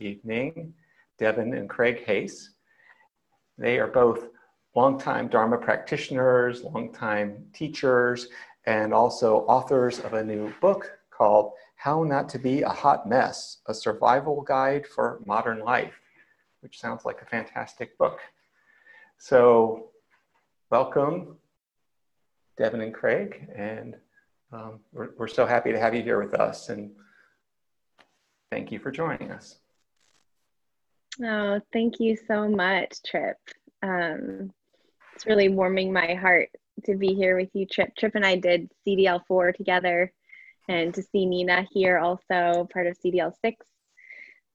evening, Devon and Craig Hase. They are both longtime Dharma practitioners, longtime teachers, and also authors of a new book called How Not to Be a Hot Mess, a survival guide for modern life, which sounds like a fantastic book. So welcome, Devon and Craig, and um, we're, we're so happy to have you here with us, and thank you for joining us. Oh, thank you so much, Trip. Um, it's really warming my heart to be here with you, Trip. Trip and I did CDL4 together, and to see Nina here also, part of CDL6.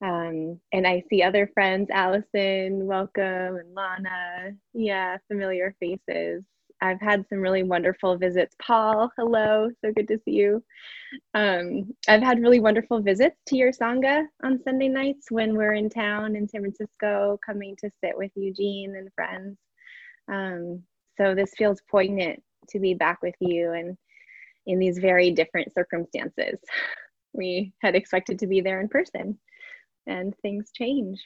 Um, and I see other friends, Allison, welcome, and Lana. Yeah, familiar faces. I've had some really wonderful visits. Paul, hello, so good to see you. Um, I've had really wonderful visits to your Sangha on Sunday nights when we're in town in San Francisco, coming to sit with Eugene and friends. Um, so this feels poignant to be back with you and in these very different circumstances. We had expected to be there in person and things change.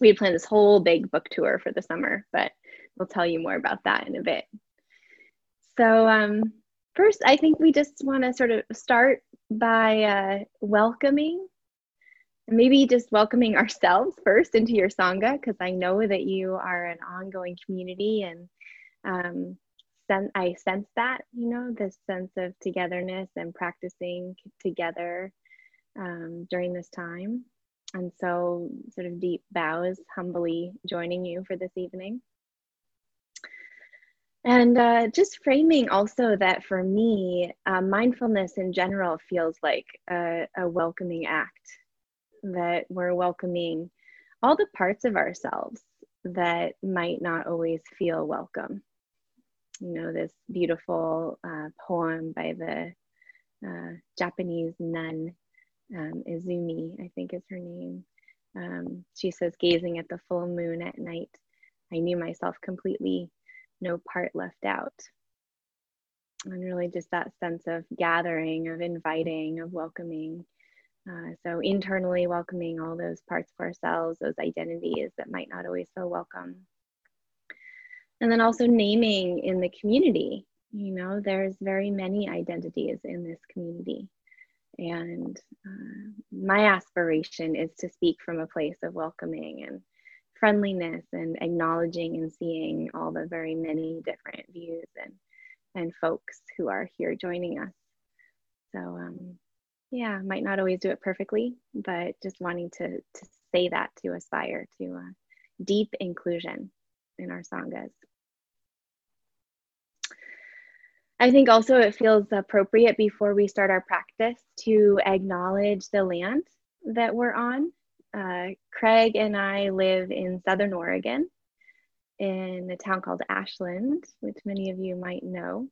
We had planned this whole big book tour for the summer, but we'll tell you more about that in a bit. So, um, first, I think we just want to sort of start by uh, welcoming, maybe just welcoming ourselves first into your Sangha, because I know that you are an ongoing community and um, sen- I sense that, you know, this sense of togetherness and practicing together um, during this time. And so, sort of deep bows, humbly joining you for this evening. And uh, just framing also that for me, uh, mindfulness in general feels like a, a, welcoming act, that we're welcoming all the parts of ourselves that might not always feel welcome. You know, this beautiful uh, poem by the uh, Japanese nun, um, Izumi, I think is her name. Um, she says, gazing at the full moon at night, I knew myself completely no part left out. And really just that sense of gathering, of inviting, of welcoming. Uh, so, internally welcoming all those parts of ourselves, those identities that might not always feel welcome. And then also naming in the community. You know, there's very many identities in this community. And uh, my aspiration is to speak from a place of welcoming and friendliness and acknowledging and seeing all the very many different views and and folks who are here joining us. So um, yeah, might not always do it perfectly, but just wanting to to say that to aspire to uh, deep inclusion in our sanghas. I think also it feels appropriate before we start our practice to acknowledge the land that we're on uh, Craig and I live in Southern Oregon in a town called Ashland, which many of you might know.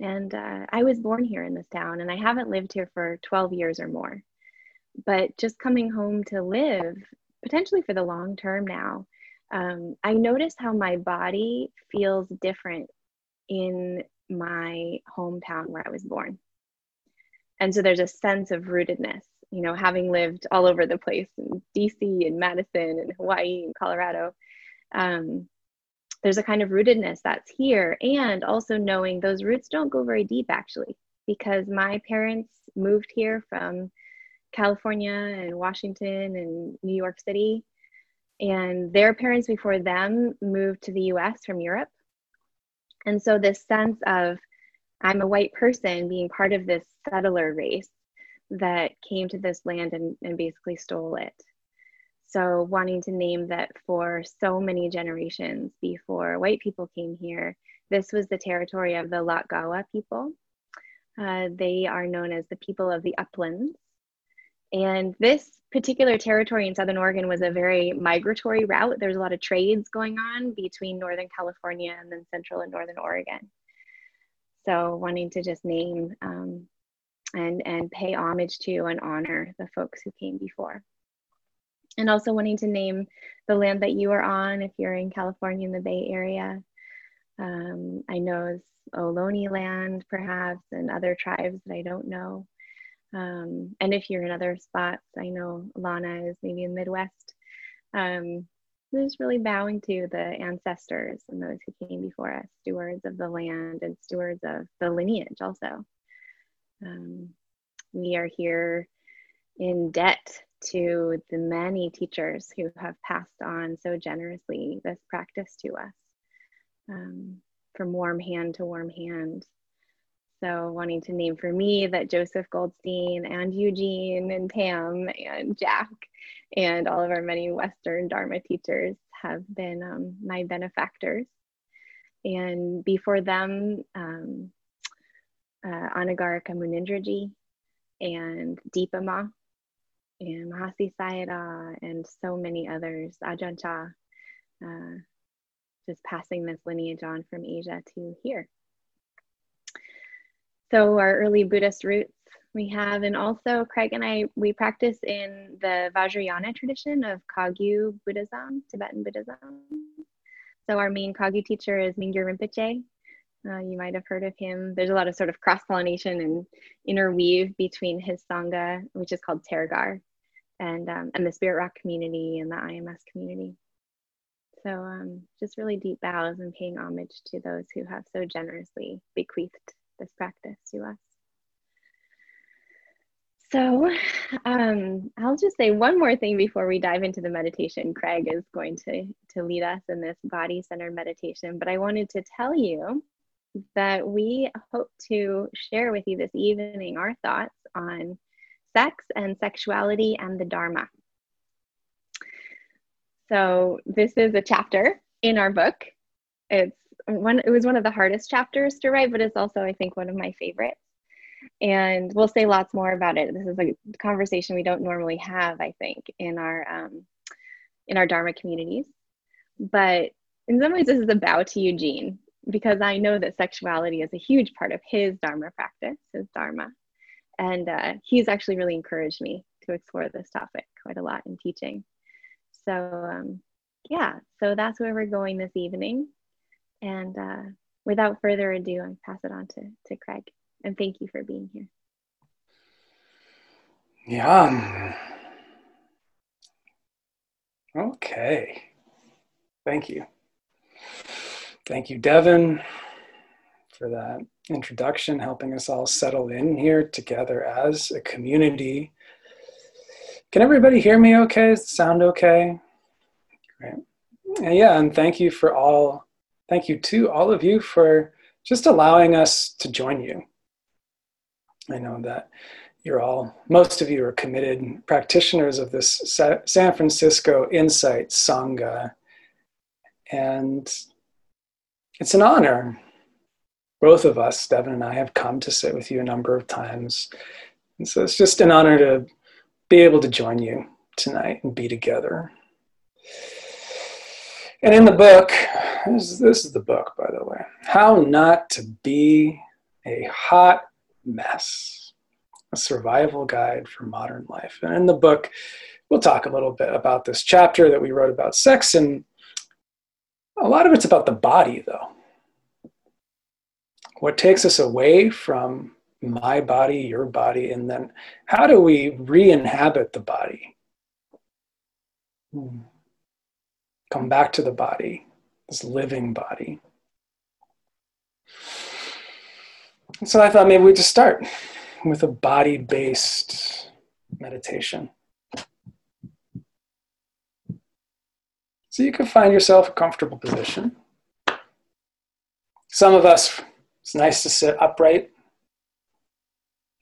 And uh, I was born here in this town, and I haven't lived here for 12 years or more. But just coming home to live, potentially for the long term now, um, I notice how my body feels different in my hometown where I was born. And so there's a sense of rootedness you know, having lived all over the place in DC and Madison and Hawaii and Colorado, um, there's a kind of rootedness that's here. And also knowing those roots don't go very deep actually, because my parents moved here from California and Washington and New York City. And their parents before them moved to the US from Europe. And so, this sense of I'm a white person being part of this settler race that came to this land and, and basically stole it. So, wanting to name that for so many generations before white people came here, this was the territory of the Latgawa people. Uh, they are known as the people of the uplands. And this particular territory in Southern Oregon was a very migratory route. There's a lot of trades going on between Northern California and then Central and Northern Oregon. So, wanting to just name um, and and pay homage to and honor the folks who came before and also wanting to name the land that you are on if you're in california in the bay area um, i know it's ohlone land perhaps and other tribes that i don't know Um, and if you're in other spots, I know Lana is maybe in the Midwest. Um, just really bowing to the ancestors and those who came before us, stewards of the land and stewards of the lineage also. Um, we are here in debt to the many teachers who have passed on so generously this practice to us um, from warm hand to warm hand. So, wanting to name for me that Joseph Goldstein and Eugene and Pam and Jack and all of our many Western Dharma teachers have been um, my benefactors. And before them, um, uh, Anagarika Munindraji and Dipa Ma and Mahasi Sayadaw and so many others, Ajahn Chah, uh, just passing this lineage on from Asia to here. So our early Buddhist roots we have, and also Craig and I, we practice in the Vajrayana tradition of Kagyu Buddhism, Tibetan Buddhism. So our main Kagyu teacher is Mingyur Rinpoche. Uh, you might have heard of him. There's a lot of sort of cross pollination and interweave between his sangha, which is called Tergar, and um, and the Spirit Rock community and the IMS community. So um, just really deep bows and paying homage to those who have so generously bequeathed this practice to us. So um, I'll just say one more thing before we dive into the meditation. Craig is going to, to lead us in this body centered meditation, but I wanted to tell you that we hope to share with you this evening our thoughts on sex and sexuality and the Dharma. So this is a chapter in our book. It's one it was one of the hardest chapters to write, but it's also I think one of my favorites. And we'll say lots more about it. This is a conversation we don't normally have, I think, in our um, in our Dharma communities. But in some ways, this is a bow to Eugene because I know that sexuality is a huge part of his Dharma practice, his Dharma. And uh, he's actually really encouraged me to explore this topic quite a lot in teaching. So, um, yeah, so that's where we're going this evening. And uh, without further ado, I pass it on to, to Craig. And thank you for being here. Yeah. Okay. Thank you. Thank you, Devon, for that introduction, helping us all settle in here together as a community. Can everybody hear me okay? sound okay? Great. And yeah, and thank you for all, thank you to all of you for just allowing us to join you. I know that you're all, most of you are committed practitioners of this San Francisco Insight Sangha. And it's an honor. Both of us, Devon and I, have come to sit with you a number of times. And so it's just an honor to be able to join you tonight and be together. And in the book, this is, this is the book, by the way How Not to Be a Hot Mess, a survival guide for modern life. And in the book, we'll talk a little bit about this chapter that we wrote about sex and a lot of it's about the body, though. What takes us away from my body, your body, and then how do we re inhabit the body? Hmm. Come back to the body, this living body. so I thought maybe we'd just start with a body based meditation. So you can find yourself a comfortable position. Some of us, it's nice to sit upright.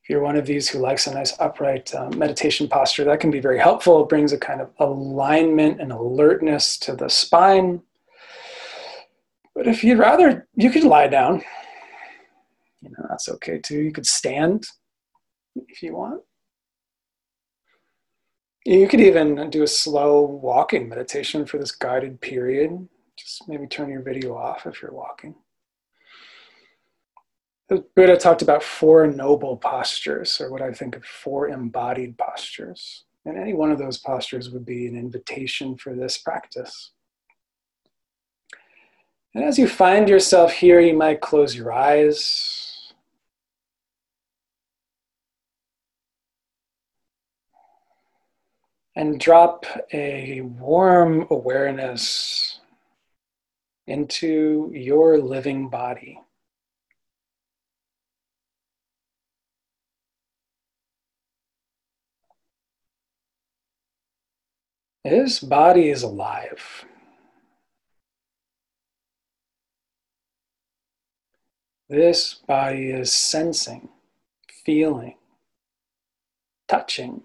If you're one of these who likes a nice upright uh, meditation posture, that can be very helpful. It brings a kind of alignment and alertness to the spine. But if you'd rather, you could lie down. You know, that's okay too. You could stand if you want. You could even do a slow walking meditation for this guided period. Just maybe turn your video off if you're walking. The Buddha talked about four noble postures, or what I think of four embodied postures. And any one of those postures would be an invitation for this practice. And as you find yourself here, you might close your eyes and drop a warm awareness into your living body. His body is alive. This body is sensing, feeling, touching.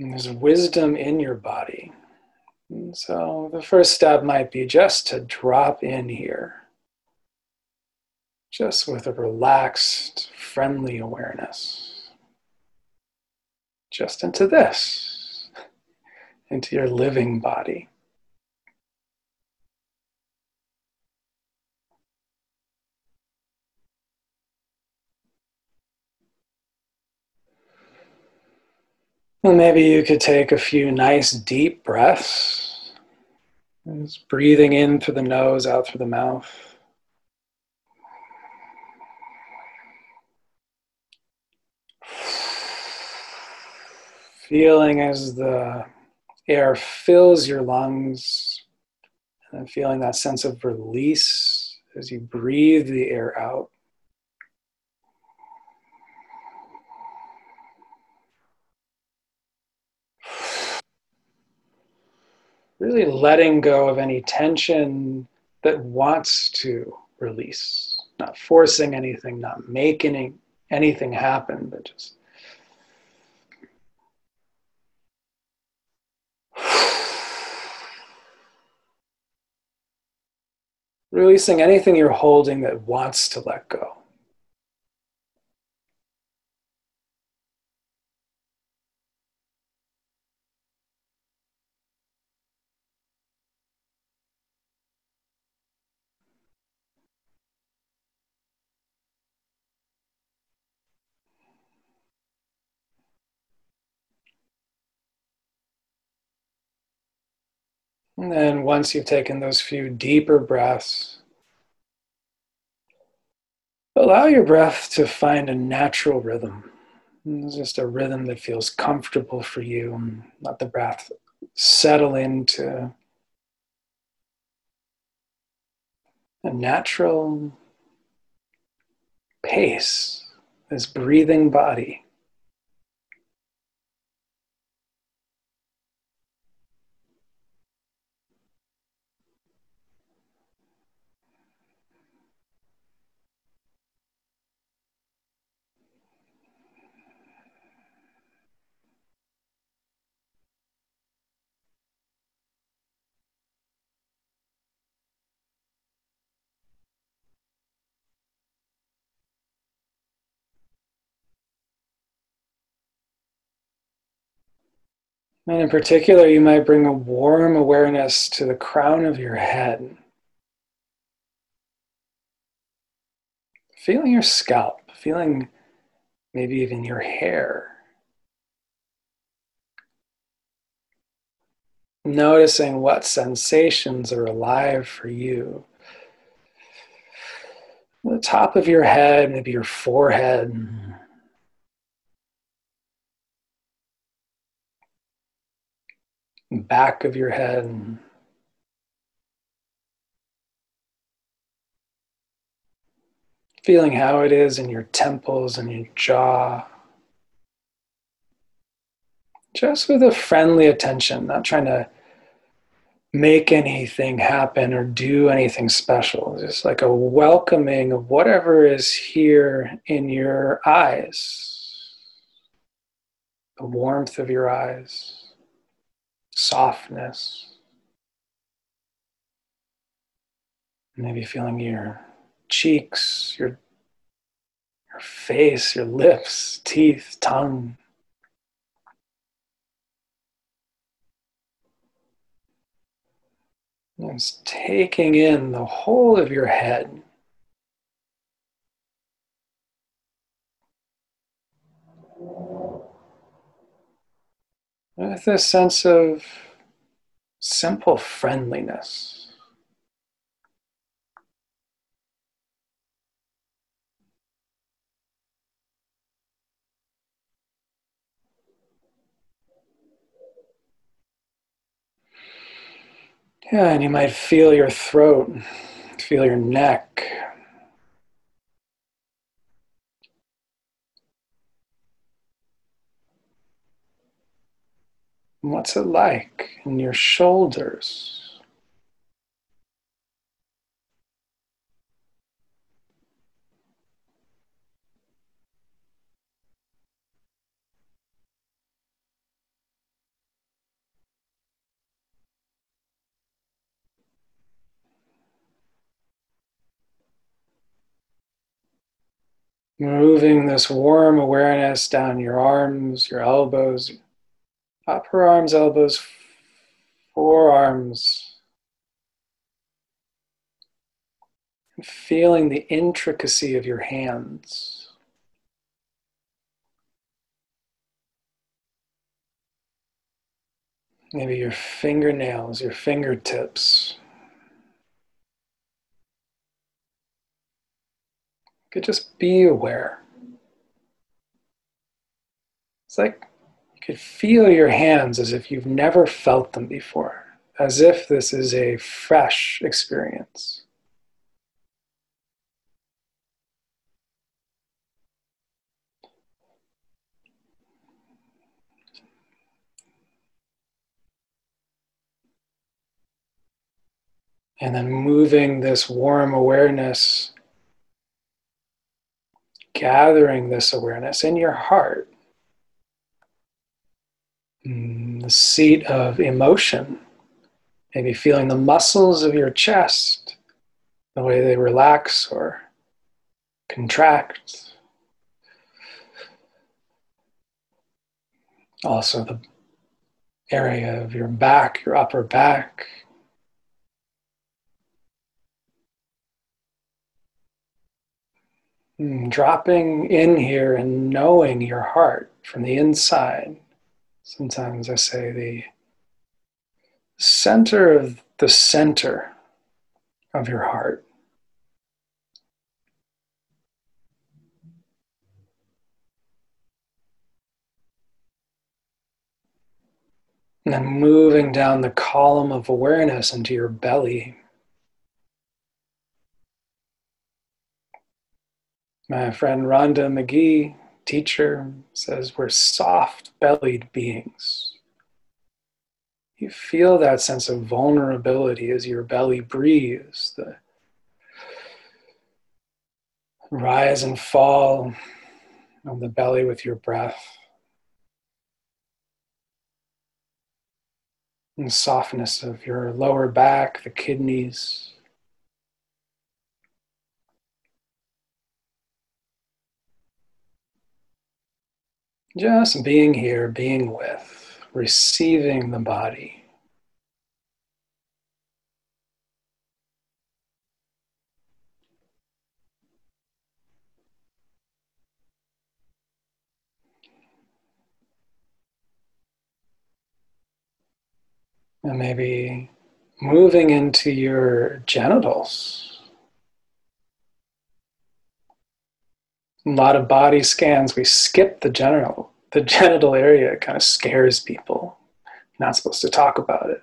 And there's wisdom in your body. And so the first step might be just to drop in here just with a relaxed, friendly awareness. Just into this, into your living body. Well, maybe you could take a few nice deep breaths. Just breathing in through the nose, out through the mouth. feeling as the air fills your lungs and feeling that sense of release as you breathe the air out. Really letting go of any tension that wants to release, not forcing anything, not making anything happen, but just Releasing anything you're holding that wants to let go. And then once you've taken those few deeper breaths, allow your breath to find a natural rhythm. It's just a rhythm that feels comfortable for you. Let the breath settle into a natural pace, this breathing body. And in particular, you might bring a warm awareness to the crown of your head. Feeling your scalp, feeling maybe even your hair. Noticing what sensations are alive for you. The top of your head, maybe your forehead back of your head. Feeling how it is in your temples and your jaw. Just with a friendly attention, not trying to make anything happen or do anything special. Just like a welcoming of whatever is here in your eyes, the warmth of your eyes softness. Maybe feeling your cheeks, your, your face, your lips, teeth, tongue. Just taking in the whole of your head. with a sense of simple friendliness. Yeah, and you might feel your throat, feel your neck What's it like in your shoulders? Moving this warm awareness down your arms, your elbows, upper arms, elbows, forearms. And feeling the intricacy of your hands. Maybe your fingernails, your fingertips. You could just be aware. It's like could feel your hands as if you've never felt them before, as if this is a fresh experience. And then moving this warm awareness gathering this awareness in your heart, mm, seat of emotion, maybe feeling the muscles of your chest, the way they relax or contract. Also, the area of your back, your upper back. Hmm, dropping in here and knowing your heart from the inside. Sometimes I say the center of the center of your heart. And then moving down the column of awareness into your belly. My friend Rhonda Magee, teacher, says we're soft bellied beings. You feel that sense of vulnerability as your belly breathes, the rise and fall of the belly with your breath. And the softness of your lower back, the kidneys, Just being here, being with, receiving the body. And maybe moving into your genitals. A lot of body scans, we skip the genital. The genital area kind of scares people. Not supposed to talk about it.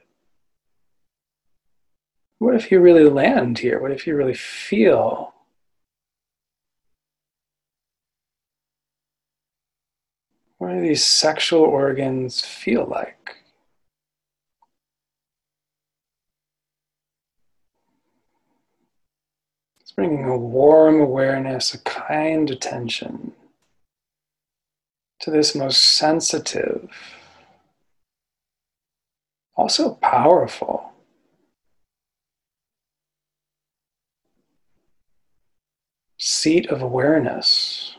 What if you really land here? What if you really feel? What do these sexual organs feel like? Bringing a warm awareness, a kind attention to this most sensitive, also powerful. Seat of awareness.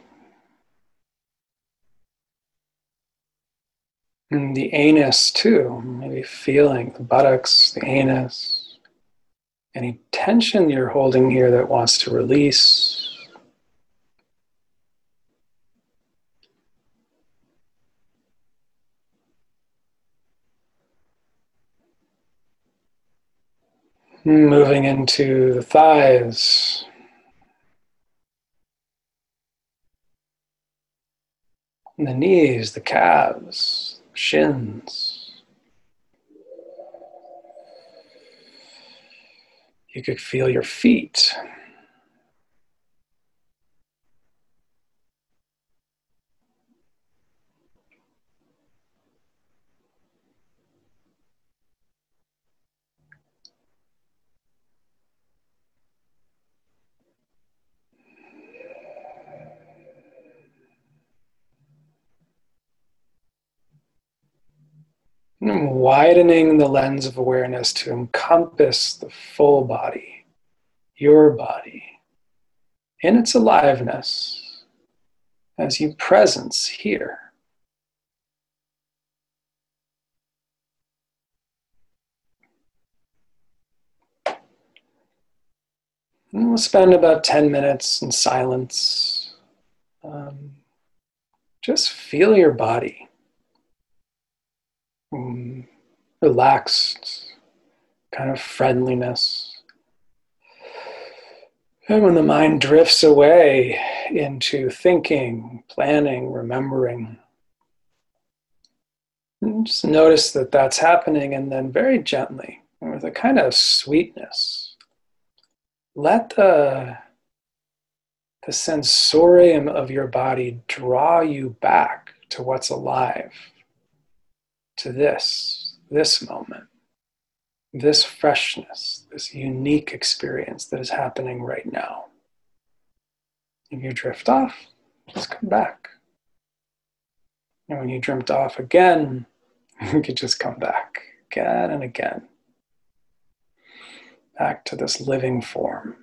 And the anus, too, maybe feeling the buttocks, the anus. Any tension you're holding here that wants to release. Moving into the thighs. The knees, the calves, shins. You could feel your feet. Widening the lens of awareness to encompass the full body, your body, in its aliveness as you presence here. And we'll spend about 10 minutes in silence. Um, just feel your body um, relaxed, kind of friendliness. And when the mind drifts away into thinking, planning, remembering, just notice that that's happening, and then very gently, with a kind of sweetness, let the, the sensorium of your body draw you back to what's alive to this, this moment, this freshness, this unique experience that is happening right now. If you drift off, just come back. And when you drift off again, you could just come back again and again. Back to this living form.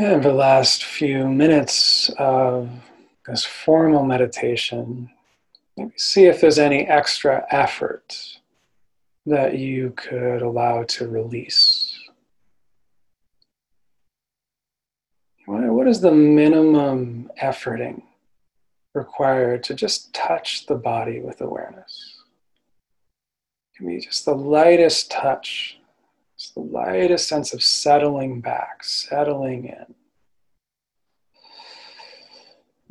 And the last few minutes of this formal meditation, maybe see if there's any extra effort that you could allow to release. What is the minimum efforting required to just touch the body with awareness? Can be just the lightest touch it's the lightest sense of settling back, settling in.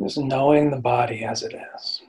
Just knowing the body as it is.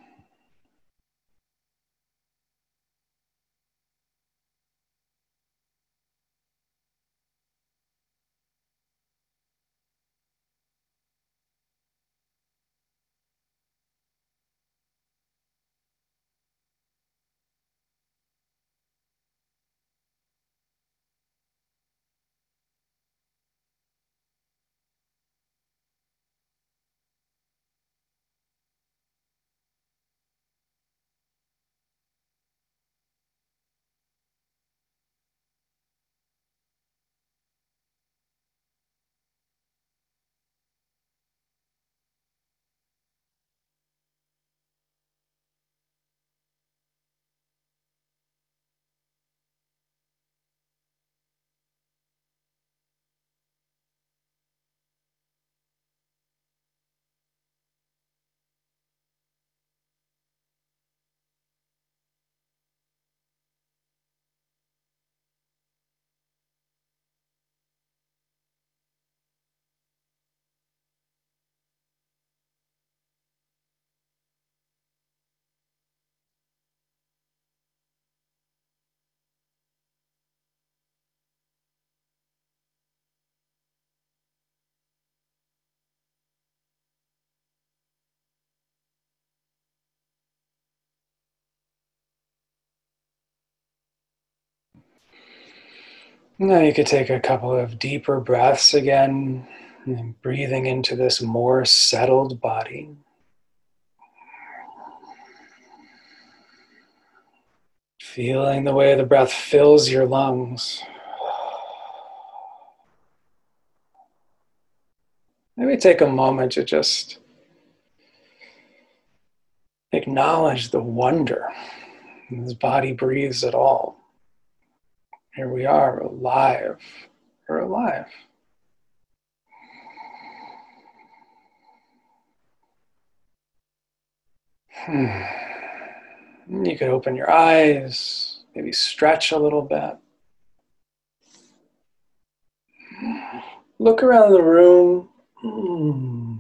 Now you could take a couple of deeper breaths again, breathing into this more settled body. Feeling the way the breath fills your lungs. Maybe take a moment to just acknowledge the wonder this body breathes at all. Here we are, alive. We're alive. Hmm. You could open your eyes, maybe stretch a little bit. Look around the room. Hmm.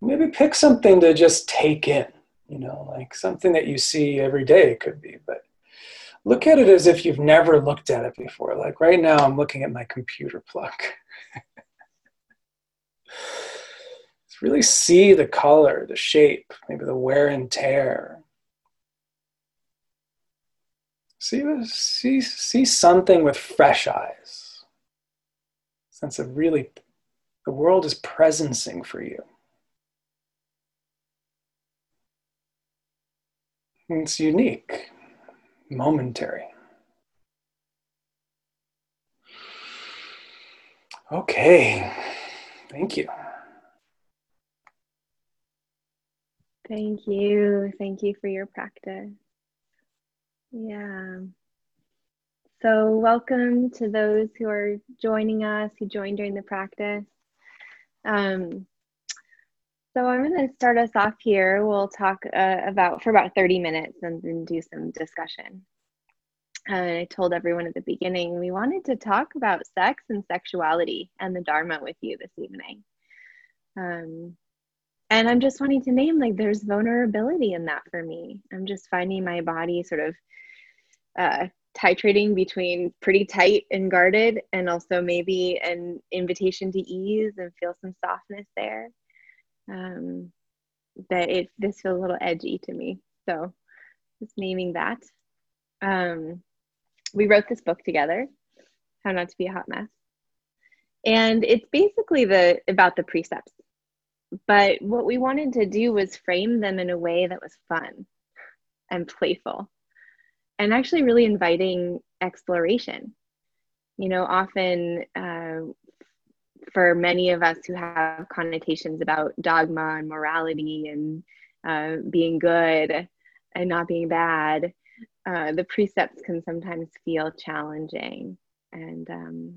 Maybe pick something to just take in, you know, like something that you see every day, it could be, but look at it as if you've never looked at it before. Like right now, I'm looking at my computer plug. really see the color, the shape, maybe the wear and tear. See, see, see something with fresh eyes. Sense of really, the world is presencing for you. It's unique momentary. Okay, thank you. Thank you. Thank you for your practice. Yeah. So, welcome to those who are joining us, who joined during the practice. Um, so I'm going to start us off here. We'll talk uh, about for about 30 minutes and then do some discussion. Uh, I told everyone at the beginning we wanted to talk about sex and sexuality and the Dharma with you this evening. Um, and I'm just wanting to name like there's vulnerability in that for me. I'm just finding my body sort of uh, titrating between pretty tight and guarded, and also maybe an invitation to ease and feel some softness there um, that it this feels a little edgy to me. So just naming that. Um, we wrote this book together, How Not to Be a Hot Mess. And it's basically the about the precepts. But what we wanted to do was frame them in a way that was fun and playful and actually really inviting exploration. You know, often uh, for many of us who have connotations about dogma and morality and uh, being good and not being bad, uh, the precepts can sometimes feel challenging and, um,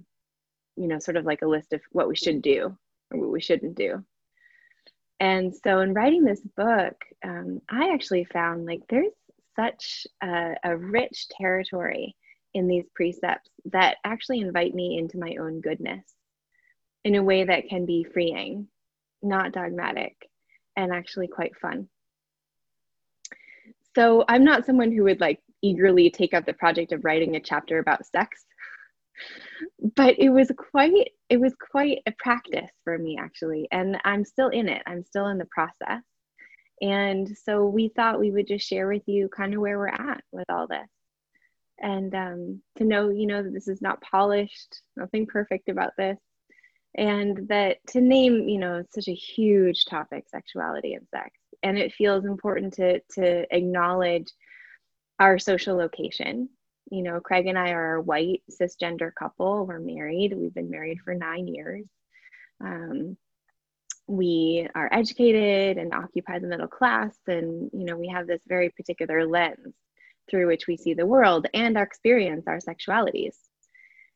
you know, sort of like a list of what we should do or what we shouldn't do. And so, in writing this book, um, I actually found like there's such a, a rich territory in these precepts that actually invite me into my own goodness in a way that can be freeing, not dogmatic, and actually quite fun. So I'm not someone who would like eagerly take up the project of writing a chapter about sex. But it was quite it was quite a practice for me actually and I'm still in it. I'm still in the process. And so we thought we would just share with you kind of where we're at with all this. And um, to know, you know, that this is not polished, nothing perfect about this and that to name you know such a huge topic sexuality and sex and it feels important to to acknowledge our social location. You know craig and i are a white cisgender couple. We're married. We've been married for nine years. Um, we are educated and occupy the middle class and you know we have this very particular lens through which we see the world and our experience our sexualities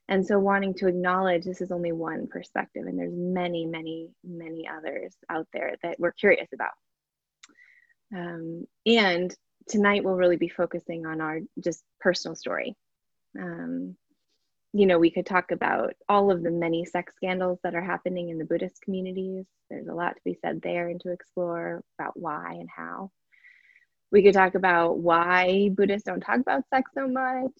and so wanting to acknowledge this is only one perspective and there's many many many others out there that we're curious about. Um, and tonight we'll really be focusing on our just personal story. Um, you know we could talk about all of the many sex scandals that are happening in the buddhist communities. There's a lot to be said there and to explore about why and how. We could talk about why buddhists don't talk about sex so much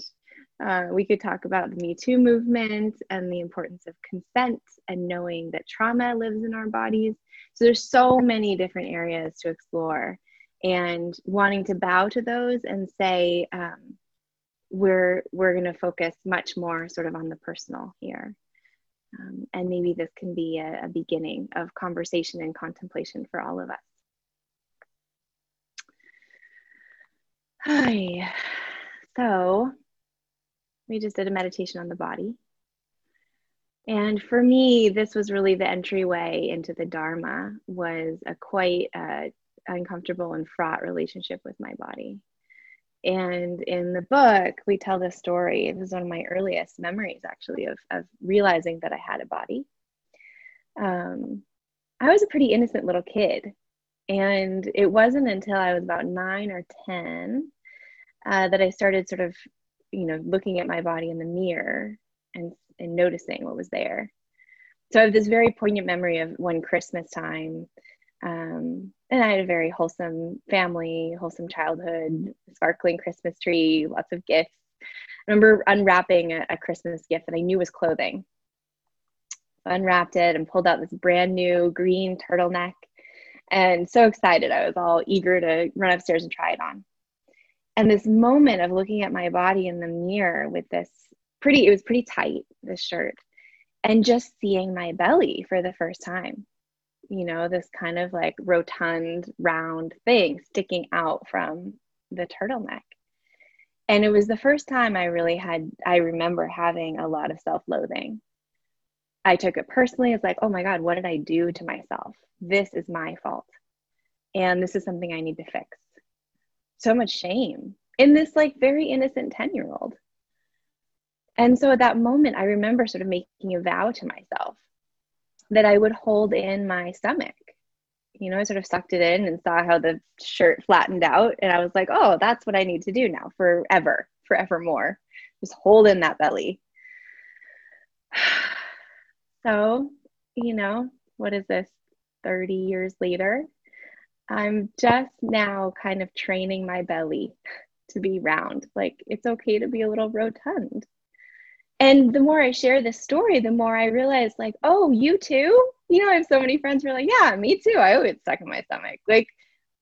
uh, we could talk about the Me Too movement and the importance of consent and knowing that trauma lives in our bodies. So there's so many different areas to explore, and wanting to bow to those and say um, we're we're going to focus much more sort of on the personal here. Um, and maybe this can be a, a beginning of conversation and contemplation for all of us. Hi. So we just did a meditation on the body. And for me, this was really the entryway into the Dharma was a quite uh, uncomfortable and fraught relationship with my body. And in the book, we tell this story. This is one of my earliest memories, actually, of, of realizing that I had a body. Um, I was a pretty innocent little kid. And it wasn't until I was about nine or 10 uh, that I started sort of you know looking at my body in the mirror and and noticing what was there. So i have this very poignant memory of one christmas time um, and i had a very wholesome family wholesome childhood sparkling christmas tree lots of gifts. I remember unwrapping a, a christmas gift that i knew was clothing. Unwrapped it and pulled out this brand new green turtleneck and so excited i was all eager to run upstairs and try it on and this moment of looking at my body in the mirror with this pretty it was pretty tight this shirt and just seeing my belly for the first time you know this kind of like rotund round thing sticking out from the turtleneck. And it was the first time i really had i remember having a lot of self-loathing. I took it personally it's like oh my god what did i do to myself? This is my fault. And this is something i need to fix so much shame in this like very innocent 10 year old. And so at that moment, I remember sort of making a vow to myself that I would hold in my stomach. You know, I sort of sucked it in and saw how the shirt flattened out. And I was like, oh, that's what I need to do now forever, forevermore. Just hold in that belly. So, you know, what is this, 30 years later? I'm just now kind of training my belly to be round. Like it's okay to be a little rotund. And the more I share this story, the more I realize, like, oh, you too? You know, I have so many friends who are like, yeah, me too. I always suck in my stomach. Like,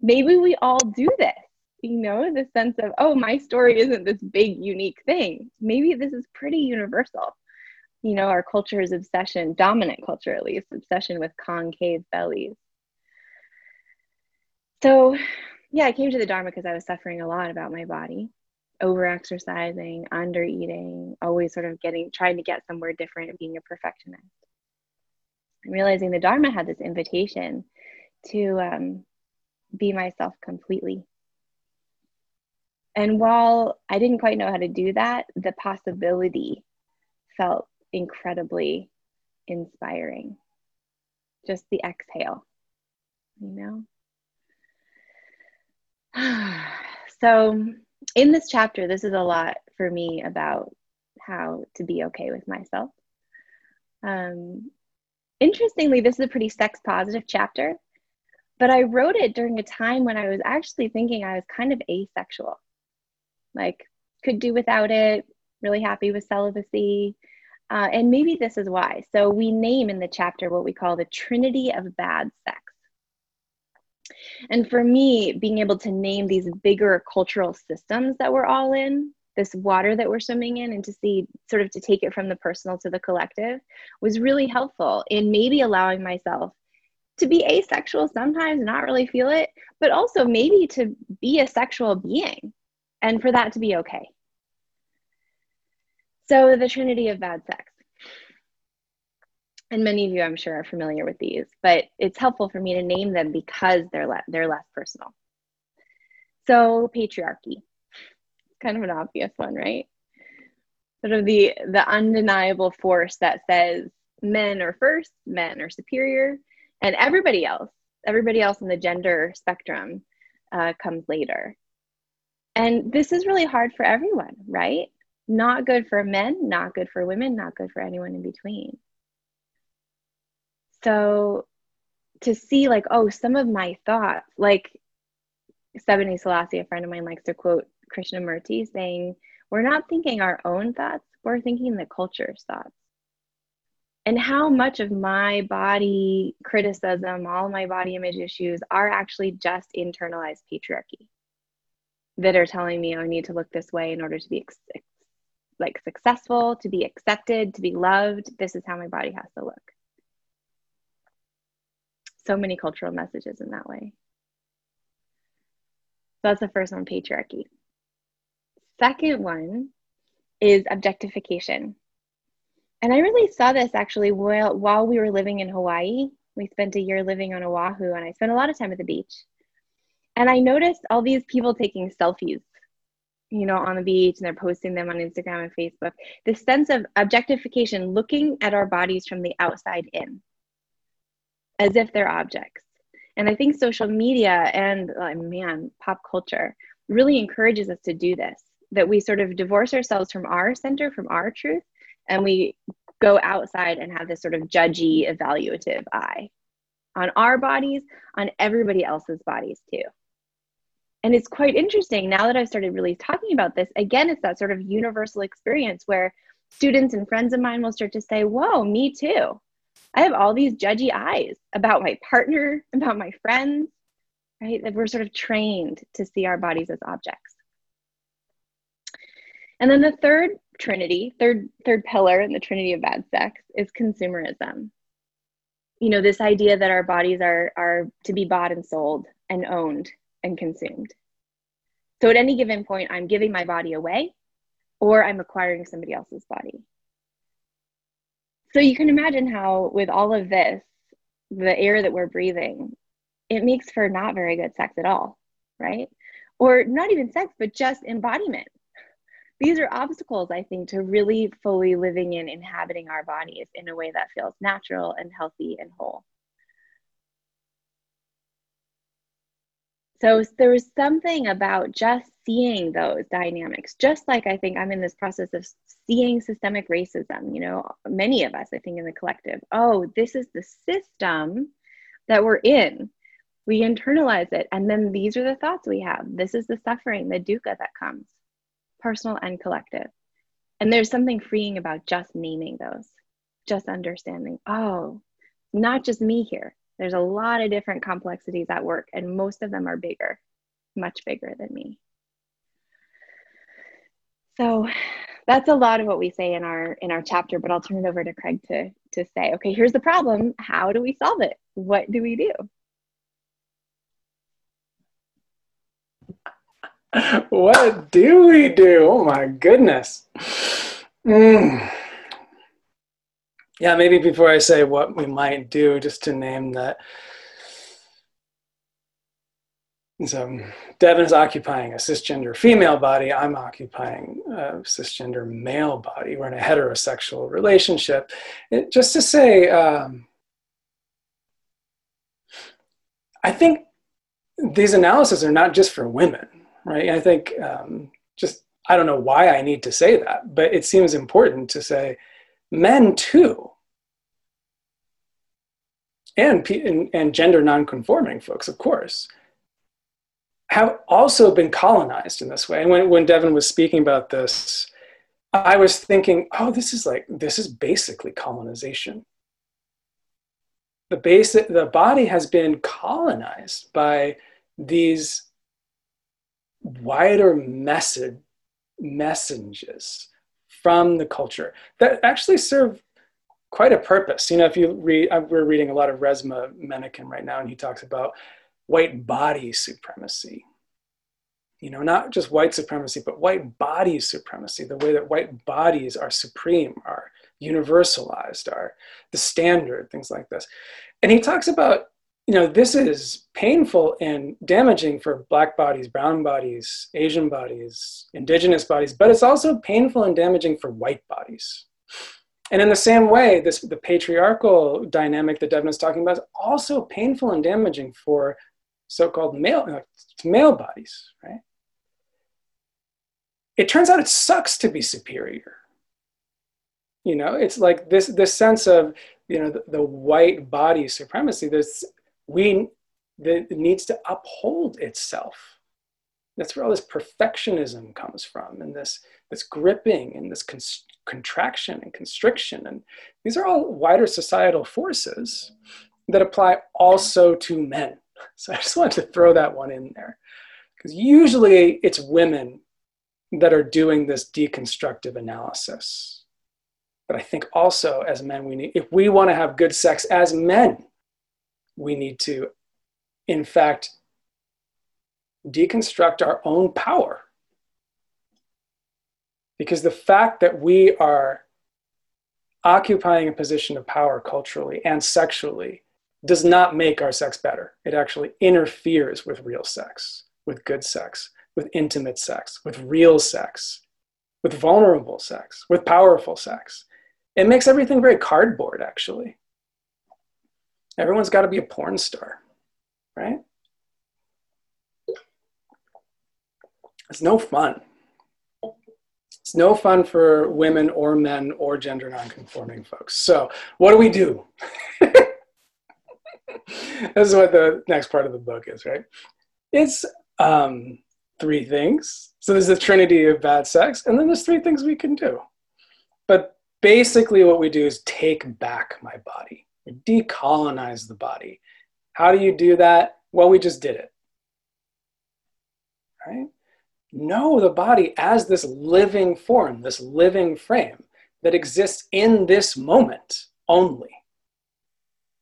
maybe we all do this, you know, the sense of, oh, my story isn't this big, unique thing. Maybe this is pretty universal. You know, our culture's obsession, dominant culture at least, obsession with concave bellies so yeah i came to the dharma because i was suffering a lot about my body over exercising under eating always sort of getting trying to get somewhere different being a perfectionist and realizing the Dharma had this invitation to um, be myself completely. And while I didn't quite know how to do that, the possibility felt incredibly inspiring. Just the exhale, you know? so, in this chapter, this is a lot for me about how to be okay with myself. Um, interestingly, this is a pretty sex positive chapter, but I wrote it during a time when I was actually thinking I was kind of asexual. Like, could do without it, really happy with celibacy. Uh, and maybe this is why. So, we name in the chapter what we call the trinity of bad sex. And for me, being able to name these bigger cultural systems that we're all in, this water that we're swimming in, and to see sort of to take it from the personal to the collective was really helpful in maybe allowing myself to be asexual sometimes, not really feel it, but also maybe to be a sexual being and for that to be okay. So, the trinity of bad sex and many of you i'm sure are familiar with these but it's helpful for me to name them because they're le- they're less personal. So patriarchy. Kind of an obvious one right? Sort of the the undeniable force that says men are first men are superior and everybody else everybody else in the gender spectrum uh, comes later. And this is really hard for everyone right? Not good for men not good for women not good for anyone in between so to see like oh some of my thoughts like Sebene Selassie, a friend of mine likes to quote Krishnamurti saying, We're not thinking our own thoughts, we're thinking the culture's thoughts. And how much of my body criticism, all my body image issues are actually just internalized patriarchy that are telling me I need to look this way in order to be like successful, to be accepted, to be loved. This is how my body has to look so many cultural messages in that way. So that's the first one patriarchy. Second one is objectification. And I really saw this actually while, while we were living in Hawaii. We spent a year living on Oahu and I spent a lot of time at the beach. And I noticed all these people taking selfies, you know, on the beach and they're posting them on Instagram and Facebook. This sense of objectification, looking at our bodies from the outside in as if they're objects. And I think social media and oh man, pop culture really encourages us to do this that we sort of divorce ourselves from our center, from our truth, and we go outside and have this sort of judgy, evaluative eye on our bodies, on everybody else's bodies too. And it's quite interesting now that I've started really talking about this. Again, it's that sort of universal experience where students and friends of mine will start to say, Whoa, me too. I have all these judgy eyes about my partner, about my friends, right? That we're sort of trained to see our bodies as objects. And then the third trinity, third third pillar in the trinity of bad sex is consumerism. You know, this idea that our bodies are are to be bought and sold and owned and consumed. So at any given point, I'm giving my body away or I'm acquiring somebody else's body. So you can imagine how, with all of this, the air that we're breathing, it makes for not very good sex at all, right? Or not even sex, but just embodiment. These are obstacles, I think, to really fully living in inhabiting our bodies in a way that feels natural and healthy and whole. So there was something about just seeing those dynamics, just like I think I'm in this process of seeing systemic racism, you know, many of us, I think, in the collective. Oh, this is the system that we're in. We internalize it. And then these are the thoughts we have. This is the suffering, the dukkha that comes, personal and collective. And there's something freeing about just naming those, just understanding, oh, not just me here. There's a lot of different complexities at work, and most of them are bigger, much bigger than me. So that's a lot of what we say in our in our chapter, but I'll turn it over to Craig to to say, okay, here's the problem. How do we solve it? What do we do? what do we do? Oh my goodness. Mm. Yeah, maybe before I say what we might do, just to name that. So Devon is occupying a cisgender female body. I'm occupying a cisgender male body. We're in a heterosexual relationship. It, just to say, um, I think these analyses are not just for women, right? I think um, just I don't know why I need to say that, but it seems important to say men too, and and, and gender nonconforming folks, of course, have also been colonized in this way. And when when Devon was speaking about this, I was thinking, oh, this is like this is basically colonization the basic the body has been colonized by these wider message messages from the culture that actually serve quite a purpose. You know, if you read, uh, we're reading a lot of Resma Menakem right now, and he talks about white body supremacy. You know, not just white supremacy, but white body supremacy, the way that white bodies are supreme, are universalized, are the standard, things like this. And he talks about you know, this is painful and damaging for Black bodies, brown bodies, Asian bodies, indigenous bodies, but it's also painful and damaging for white bodies. And in the same way, this the patriarchal dynamic that Devon is talking about is also painful and damaging for so-called male uh, male bodies, right? It turns out it sucks to be superior. You know, it's like this this sense of you know the, the white body supremacy. There's we that needs to uphold itself. That's where all this perfectionism comes from, and this this gripping and this contraction and constriction, and these are all wider societal forces that apply also to men. So I just wanted to throw that one in there, because usually it's women that are doing this deconstructive analysis. But I think also as men, we need if we want to have good sex as men, we need to, in fact, deconstruct our own power. Because the fact that we are occupying a position of power culturally and sexually does not make our sex better. It actually interferes with real sex, with good sex, with intimate sex, with real sex, with vulnerable sex, with powerful sex. It makes everything very cardboard, actually. Everyone's got to be a porn star, right? It's no fun. It's no fun for women or men or gender nonconforming folks. So, what do we do? this is what the next part of the book is, right? It's um, three things. So, there's the trinity of bad sex, and then there's three things we can do. But basically, what we do is take back my body decolonize the body. How do you do that? Well, we just did it. Right? Know the body as this living form, this living frame that exists in this moment only.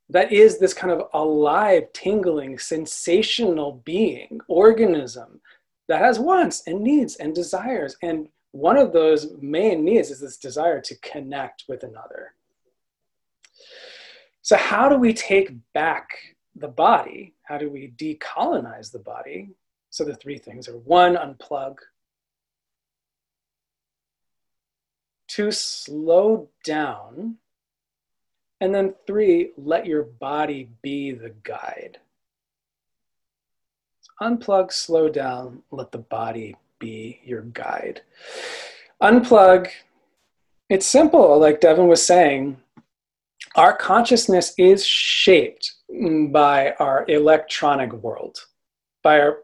That is this kind of alive, tingling, sensational being, organism that has wants and needs and desires. And one of those main needs is this desire to connect with another. So, how do we take back the body? How do we decolonize the body? So, the three things are one, unplug, two, slow down, and then three, let your body be the guide. So unplug, slow down, let the body be your guide. Unplug, it's simple, like Devon was saying our consciousness is shaped by our electronic world, by our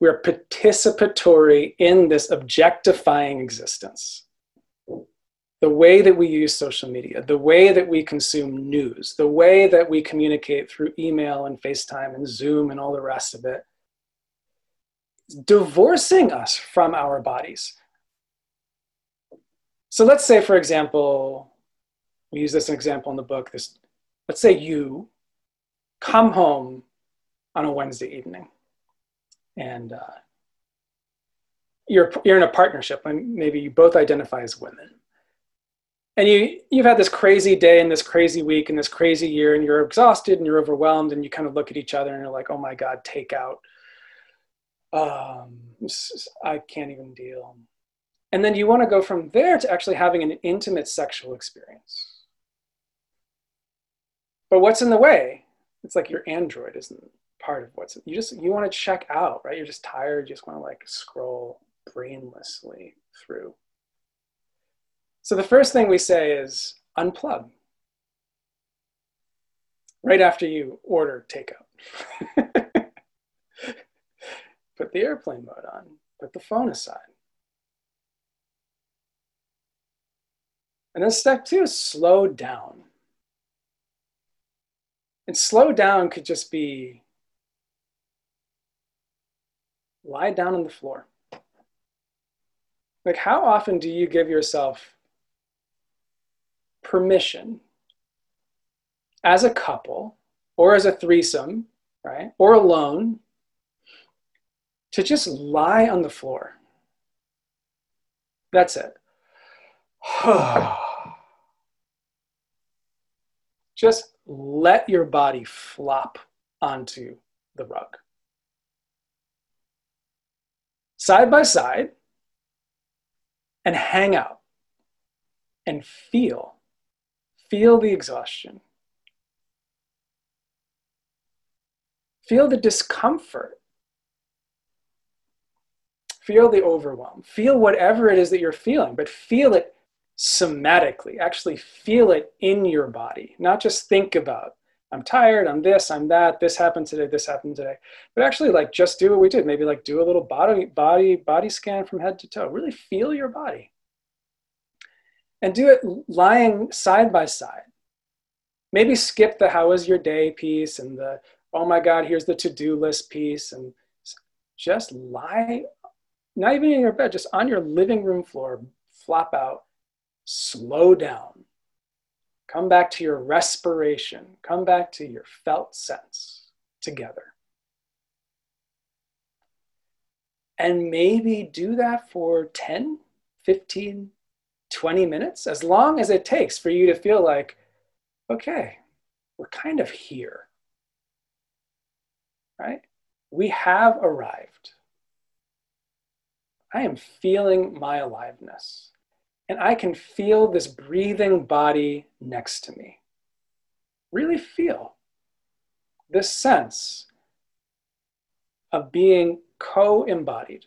we're participatory in this objectifying existence. The way that we use social media, the way that we consume news, the way that we communicate through email and FaceTime and Zoom and all the rest of it, divorcing us from our bodies. So let's say, for example, we use this example in the book. This, let's say you come home on a Wednesday evening, and uh, you're you're in a partnership, and maybe you both identify as women, and you you've had this crazy day and this crazy week and this crazy year and you're exhausted and you're overwhelmed and you kind of look at each other and you're like oh my god take out. Um, i can't even deal. And then you want to go from there to actually having an intimate sexual experience. But what's in the way? It's like your android isn't part of what's you just you want to check out right you're just tired you just want to like scroll brainlessly through so the first thing we say is unplug. Right after you order takeout. put the airplane mode on, put the phone aside. And then step two is slow down. And slow down could just be lie down on the floor. Like, how often do you give yourself permission as a couple or as a threesome, right? Or alone to just lie on the floor. That's it. just let your body flop onto the rug. Side by side and hang out and feel Feel the exhaustion. Feel the discomfort. Feel the overwhelm. Feel whatever it is that you're feeling, but feel it somatically. Actually, feel it in your body, not just think about, I'm tired, I'm this, I'm that, this happened today, this happened today. But actually, like, just do what we did. Maybe like do a little body, body, body scan from head to toe. Really feel your body and do it lying side by side. Maybe skip the how was your day piece and the oh my God, here's the to do list piece and just lie, not even in your bed, just on your living room floor, flop out, slow down. Come back to your respiration, come back to your felt sense together. And maybe do that for 10, 15, 20 minutes, as long as it takes for you to feel like, okay, we're kind of here. Right? We have arrived. I am feeling my aliveness. And I can feel this breathing body next to me. Really feel this sense of being co embodied.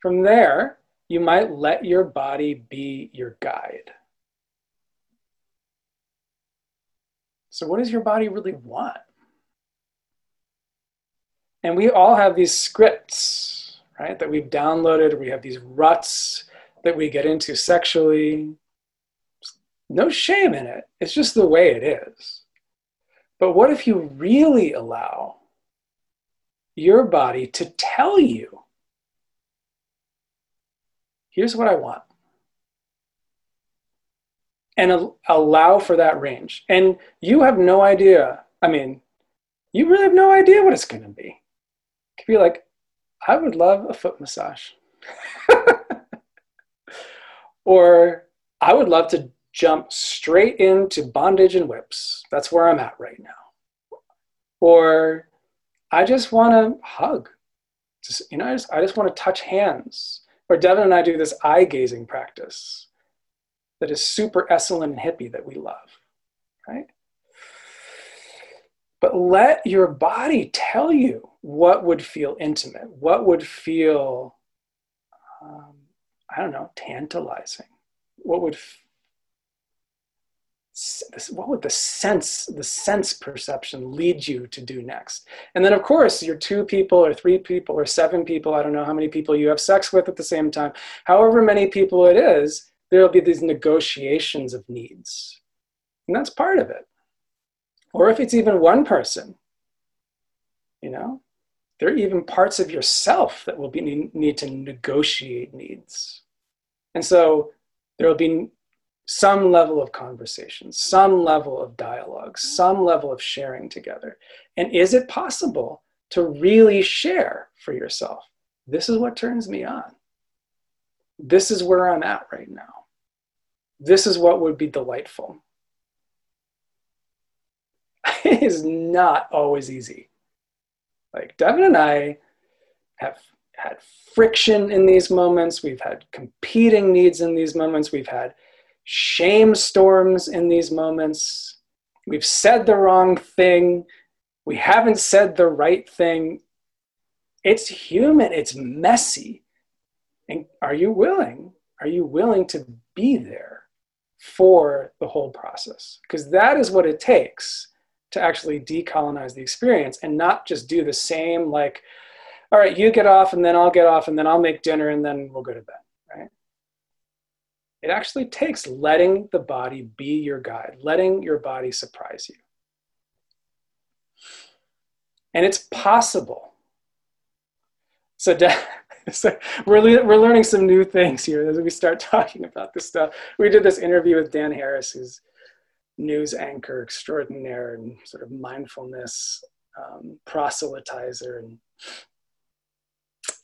From there, you might let your body be your guide. So, what does your body really want? And we all have these scripts, right, that we've downloaded. We have these ruts that we get into sexually. No shame in it, it's just the way it is. But what if you really allow your body to tell you here's what I want. And allow for that range. And you have no idea. I mean, you really have no idea what it's going to be. It could be like, I would love a foot massage. or I would love to jump straight into bondage and whips. That's where I'm at right now. Or I just want to hug. Just, you know, I just, I just want to touch hands. Or Devon and I do this eye gazing practice that is super Esalen and hippie that we love, right? But let your body tell you what would feel intimate, what would feel, um, I don't know, tantalizing, what would what would the sense the sense perception lead you to do next? And then of course you're two people or three people or seven people i don't know how many people you have sex with at the same time however many people it is there'll be these negotiations of needs. And that's part of it. Or if it's even one person you know there are even parts of yourself that will be need to negotiate needs and so there will be some level of conversation, some level of dialogue, some level of sharing together. And is it possible to really share for yourself? This is what turns me on. this is where I'm at right now. This is what would be delightful. it is not always easy. Like Devon and I have had friction in these moments. We've had competing needs in these moments. We've had shame storms in these moments. We've said the wrong thing. We haven't said the right thing. It's human, it's messy. And are you willing? Are you willing to be there for the whole process? Because that is what it takes to actually decolonize the experience and not just do the same, like, all right, you get off and then I'll get off and then I'll make dinner and then we'll go to bed, right? It actually takes letting the body be your guide, letting your body surprise you. And it's possible. So, so we're, le- we're learning some new things here as we start talking about this stuff. We did this interview with Dan Harris, who's news anchor extraordinaire and sort of mindfulness um, proselytizer. And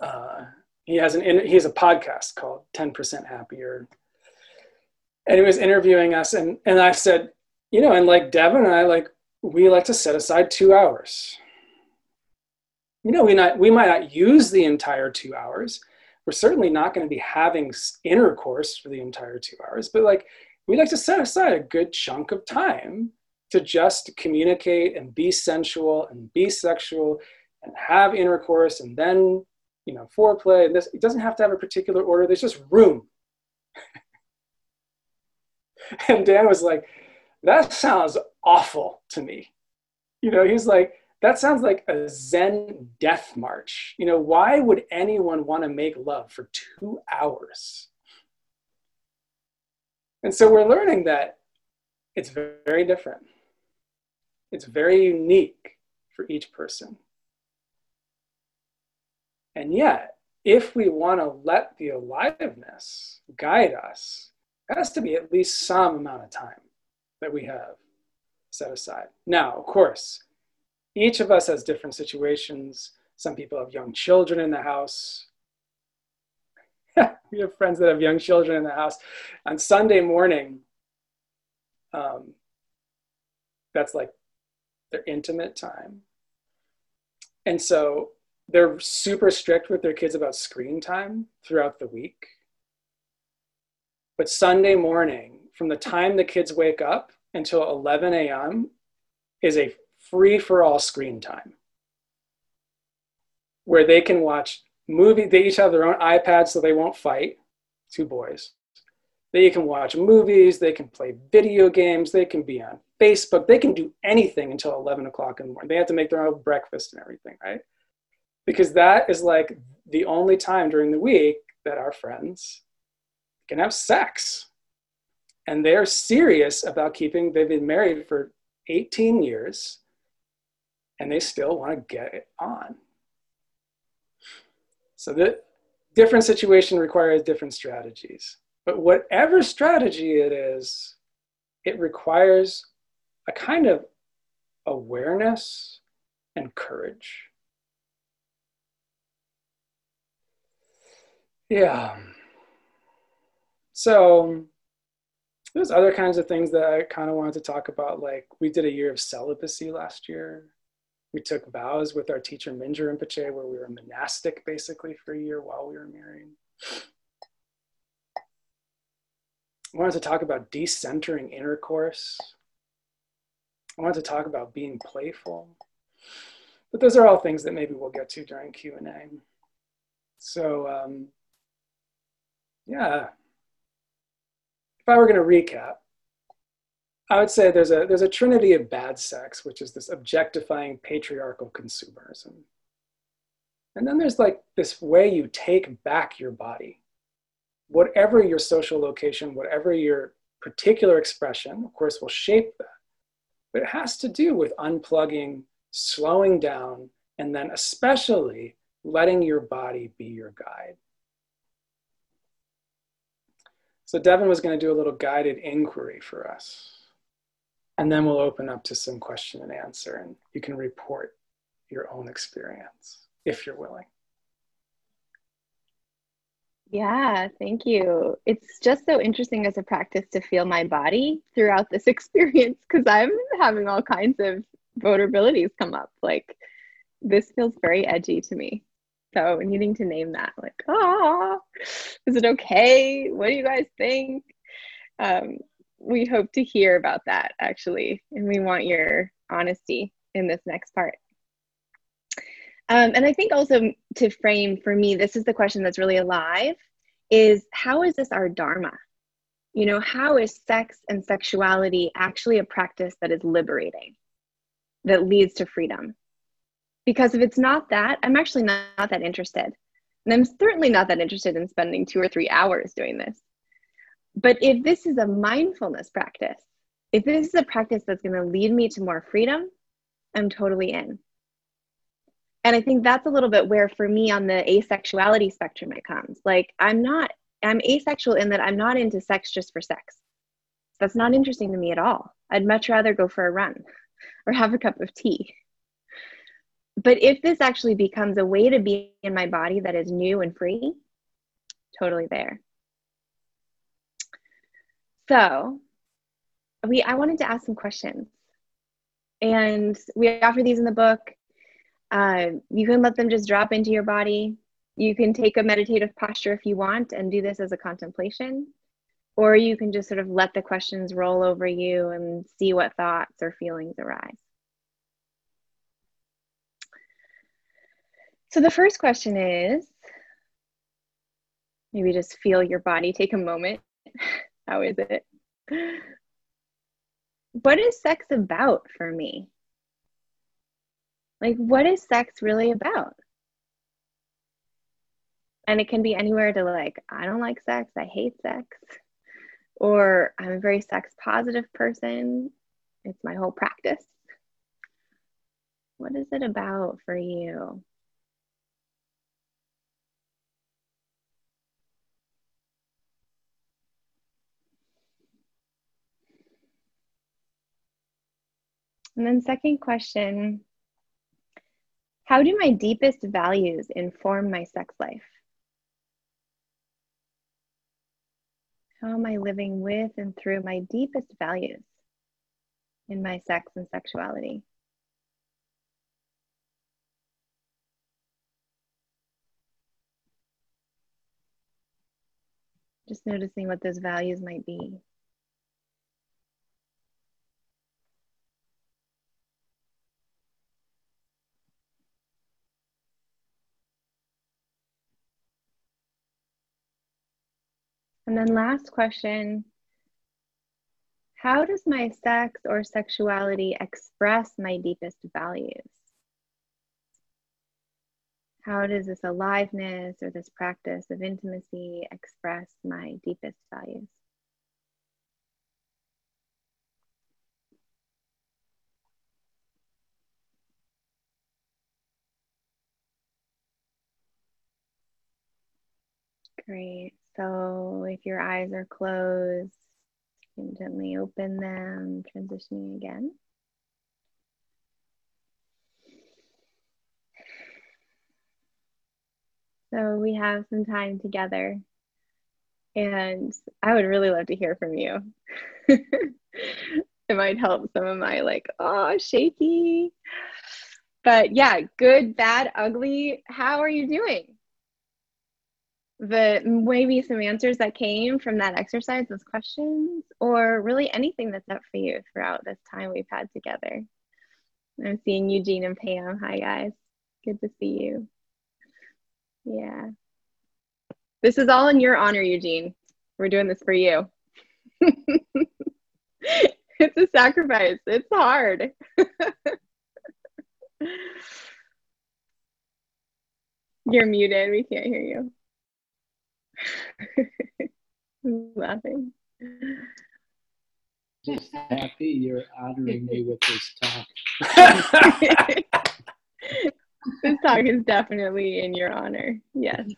uh, he has an he has a podcast called 10% Happier. And he was interviewing us, and, and I said, you know, and like Devon and I, like, we like to set aside two hours you know, we, not, we might not use the entire two hours. We're certainly not going to be having intercourse for the entire two hours, but like we like to set aside a good chunk of time to just communicate and be sensual and be sexual and have intercourse and then, you know, foreplay. And this, it doesn't have to have a particular order. There's just room. and Dan was like, that sounds awful to me. You know, he's like, that sounds like a Zen death march. You know, why would anyone want to make love for two hours? And so we're learning that it's very different. It's very unique for each person. And yet, if we want to let the aliveness guide us, it has to be at least some amount of time that we have set aside. Now, of course, each of us has different situations. Some people have young children in the house. we have friends that have young children in the house. On Sunday morning, um, that's like their intimate time. And so they're super strict with their kids about screen time throughout the week. But Sunday morning, from the time the kids wake up until 11 a.m., is a free for all screen time where they can watch movie they each have their own ipad so they won't fight two boys. They can watch movies they can play video games they can be on facebook they can do anything until 11 o'clock in the morning. They have to make their own breakfast and everything right? Because that is like the only time during the week that our friends can have sex. And they're serious about keeping they've been married for 18 years and they still want to get it on. So the different situation requires different strategies. But whatever strategy it is, it requires a kind of awareness and courage. Yeah. So there's other kinds of things that I kind of wanted to talk about. Like we did a year of celibacy last year. We took vows with our teacher Mingyur Rinpoche, where we were monastic basically for a year while we were married. I wanted to talk about decentering intercourse. I wanted to talk about being playful. But those are all things that maybe we'll get to during Q&A. So um, yeah, if I were going to recap, I would say there's a there's a trinity of bad sex, which is this objectifying patriarchal consumerism. And then there's like this way you take back your body. Whatever your social location, whatever your particular expression, of course, will shape that. But it has to do with unplugging, slowing down, and then especially letting your body be your guide. So Devon was going to do a little guided inquiry for us. And then we'll open up to some question and answer, and you can report your own experience if you're willing. Yeah, thank you. It's just so interesting as a practice to feel my body throughout this experience because I'm having all kinds of vulnerabilities come up. Like, this feels very edgy to me. So, needing to name that, like, ah, is it okay? What do you guys think? Um, we hope to hear about that actually, and we want your honesty in this next part. Um, and I think also to frame for me, this is the question that's really alive is how is this our Dharma? You know, how is sex and sexuality actually a practice that is liberating, that leads to freedom? Because if it's not that, I'm actually not, not that interested. And I'm certainly not that interested in spending two or three hours doing this. But if this is a mindfulness practice, if this is a practice that's going to lead me to more freedom, I'm totally in. And I think that's a little bit where, for me, on the asexuality spectrum, it comes. Like, I'm not, I'm asexual in that I'm not into sex just for sex. That's not interesting to me at all. I'd much rather go for a run or have a cup of tea. But if this actually becomes a way to be in my body that is new and free, totally there. So, we I wanted to ask some questions. And we offer these in the book. Uh, you can let them just drop into your body. You can take a meditative posture if you want and do this as a contemplation. Or you can just sort of let the questions roll over you and see what thoughts or feelings arise. So the first question is maybe just feel your body, take a moment. How is it? What is sex about for me? Like, what is sex really about? And it can be anywhere to like, I don't like sex, I hate sex, or I'm a very sex positive person, it's my whole practice. What is it about for you? And then, second question How do my deepest values inform my sex life? How am I living with and through my deepest values in my sex and sexuality? Just noticing what those values might be. And then last question, how does my sex or sexuality express my deepest values? How does this aliveness or this practice of intimacy express my deepest values? Great. So if your eyes are closed, you can gently open them, transitioning again. So we have some time together, and I would really love to hear from you. it might help some of my like, oh, shaky. But yeah, good, bad, ugly. How are you doing? The maybe some answers that came from that exercise, those questions, or really anything that's up for you throughout this time we've had together. I'm seeing Eugene and Pam. Hi, guys. Good to see you. Yeah. This is all in your honor, Eugene. We're doing this for you. it's a sacrifice, it's hard. You're muted. We can't hear you. laughing. Just happy you're honoring me with this talk. this talk is definitely in your honor. Yes.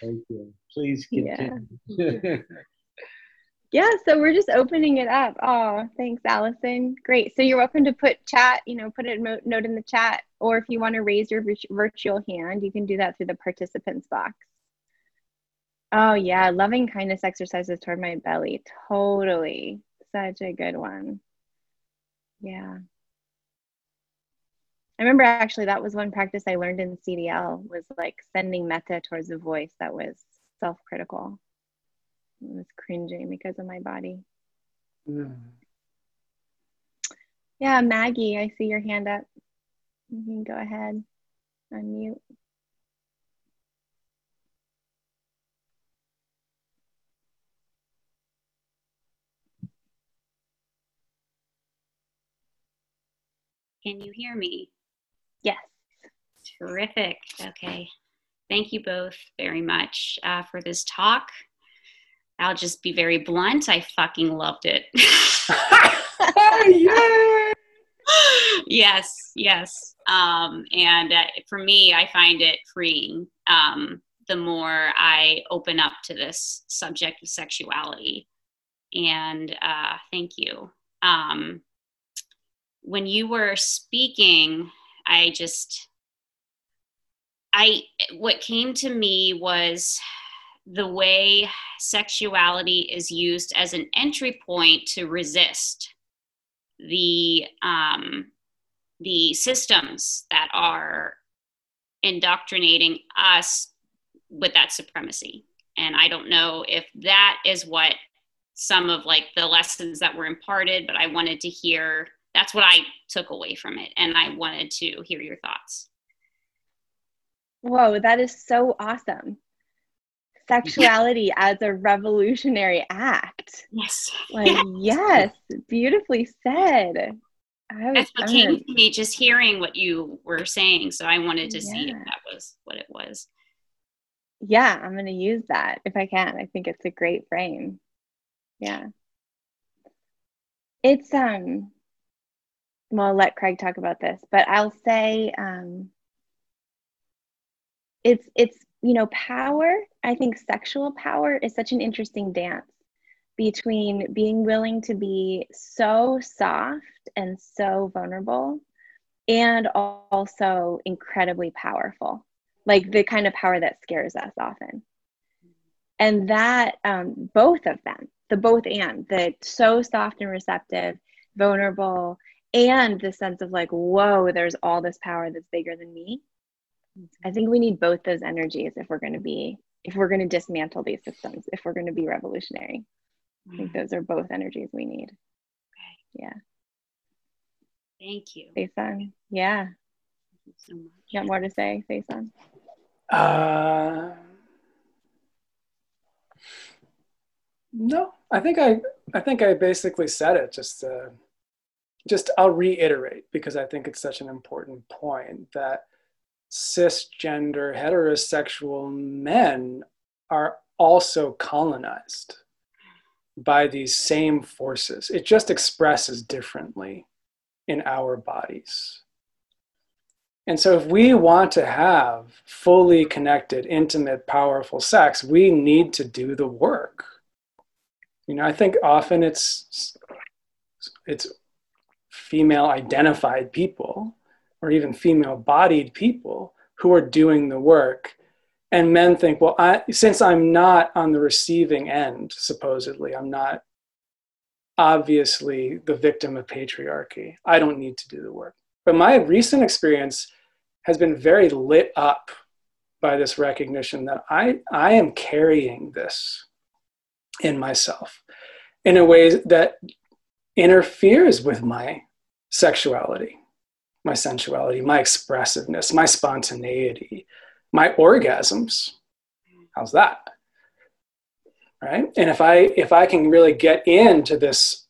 Thank you. Please continue. Yeah. yeah, so we're just opening it up. Oh, thanks, Allison. Great. So you're welcome to put chat, you know, put a note in the chat, or if you want to raise your virtual hand, you can do that through the participants box. Oh yeah, loving kindness exercises toward my belly. Totally. Such a good one. Yeah. I remember actually that was one practice I learned in CDL was like sending metta towards a voice that was self-critical. I was cringing because of my body. Mm. Yeah, Maggie, I see your hand up. You can go ahead, unmute. Can you hear me? Yes. Terrific. Okay. Thank you both very much uh, for this talk. I'll just be very blunt. I fucking loved it. yes, yes. Um, and uh, for me, I find it freeing um, the more I open up to this subject of sexuality. And uh, thank you. Um, when you were speaking, I just, I, what came to me was the way sexuality is used as an entry point to resist the um, the systems that are indoctrinating us with that supremacy. And i don't know if that is what some of like the lessons that were imparted but i wanted to hear that's what i took away from it and i wanted to hear your thoughts whoa that is so awesome sexuality as a revolutionary act. Yes. Like, yes, beautifully said. That's what came to me just hearing what you were saying. So I wanted to yeah. see if that was what it was. Yeah, I'm going to use that if I can. I think it's a great frame. Yeah. It's, um, well, I'll let Craig talk about this, but I'll say, um, it's, it's you know, power, I think sexual power is such an interesting dance between being willing to be so soft and so vulnerable and also incredibly powerful, like the kind of power that scares us often. And that, um, both of them, the both and, the so soft and receptive, vulnerable, and the sense of like, whoa, there's all this power that's bigger than me I think we need both those energies if we're going to be if we're going to dismantle these systems, if we're going to be revolutionary. I think mm-hmm. those are both energies we need. Okay. Yeah. Thank you. Faison. Yeah. Thank you so much. You got more to say, Faison? Uh, no, I think I, I think I basically said it. Just, uh, just I'll reiterate because I think it's such an important point that cisgender heterosexual men are also colonized by these same forces. It just expresses differently in our bodies. And so, if we want to have fully connected, intimate, powerful sex, we need to do the work. You know, I think often it's it's female identified people or even female bodied people who are doing the work. And men think, well, I, since I'm not on the receiving end, supposedly, I'm not obviously the victim of patriarchy. I don't need to do the work. But my recent experience has been very lit up by this recognition that I, I am carrying this in myself in a way that interferes with my sexuality my sensuality, my expressiveness, my spontaneity, my orgasms. How's that? Right? And if I if I can really get into this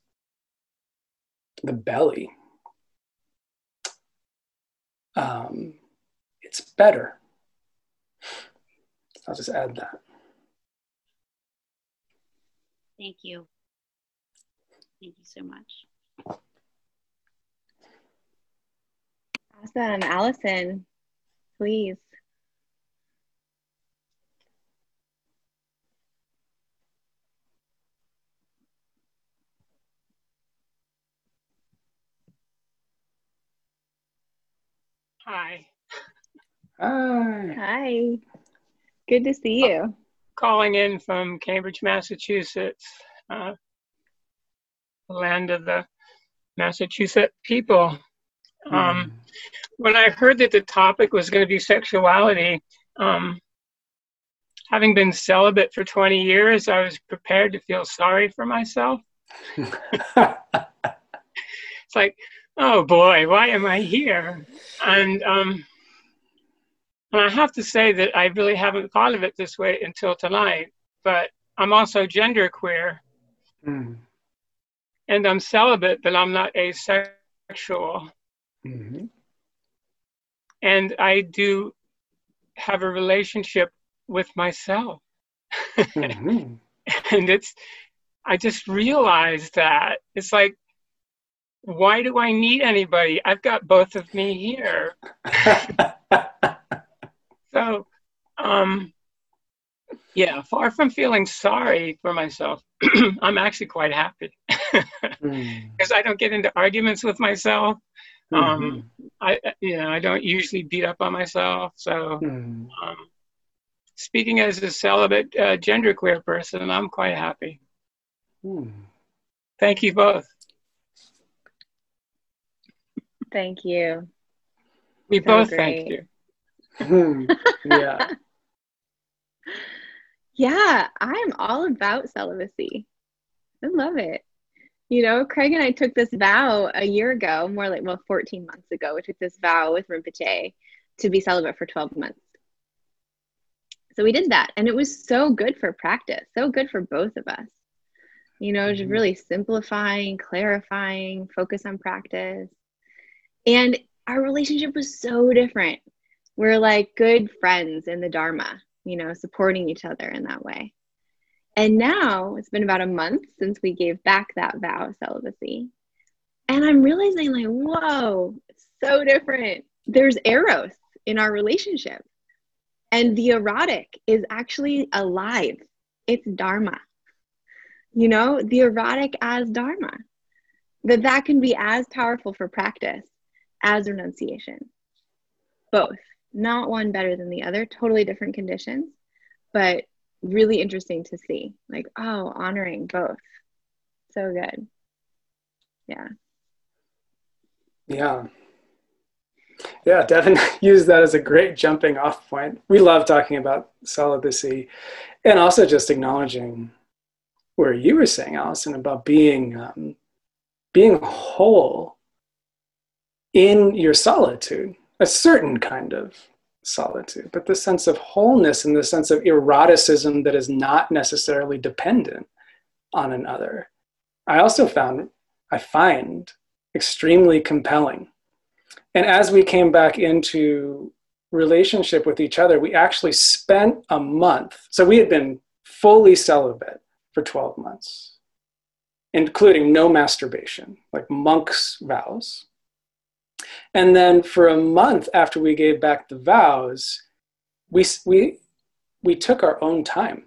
the belly, um, it's better. I'll just add that. Thank you. Thank you so much. Awesome. Allison, please. Hi. Hi. Hi. Good to see you. calling in from Cambridge, Massachusetts, uh, the land of the Massachusetts people. Um. When I heard that the topic was going to be sexuality, um, having been celibate for 20 years, I was prepared to feel sorry for myself. it's like, oh boy, why am I here? And um, and I have to say that I really haven't thought of it this way until tonight. But I'm also genderqueer, mm. and I'm celibate, but I'm not asexual. Mm-hmm. And I do have a relationship with myself. Mm-hmm. and it's, I just realized that it's like, why do I need anybody? I've got both of me here. so, um, yeah, far from feeling sorry for myself, I'm actually quite happy because mm. I don't get into arguments with myself. Um, mm-hmm. I, you know, I don't usually beat up on myself. So, mm. um, speaking as a celibate uh, genderqueer person, I'm quite happy. Hmm. Thank you both. Thank you. We so both great. thank you. Hmm. yeah. yeah, I'm all about celibacy. I love it. You know, Craig and I took this vow a year ago, more like, well, 14 months ago. We took this vow with Rinpoche to be celibate for 12 months. So we did that, and it was so good for practice, so good for both of us. You know, just mm-hmm. really simplifying, clarifying, focus on practice. And our relationship was so different. We're like good friends in the Dharma, you know, supporting each other in that way. And now it's been about a month since we gave back that vow of celibacy. And I'm realizing, like, whoa, it's so different. There's eros in our relationship. And the erotic is actually alive. It's Dharma. You know, the erotic as Dharma. That that can be as powerful for practice as renunciation. Both. Not one better than the other, totally different conditions, but really interesting to see. Like, oh, honoring both. So good. Yeah. Yeah. Yeah, Devon used that as a great jumping off point. We love talking about celibacy and also just acknowledging where you were saying, Allison, about being um, being whole in your solitude, a certain kind of solitude, but the sense of wholeness and the sense of eroticism that is not necessarily dependent on another. I also found, I find extremely compelling and as we came back into relationship with each other, we actually spent a month. So we had been fully celibate for 12 months, including no masturbation, like monks' vows. And then for a month after we gave back the vows, we, we, we took our own time.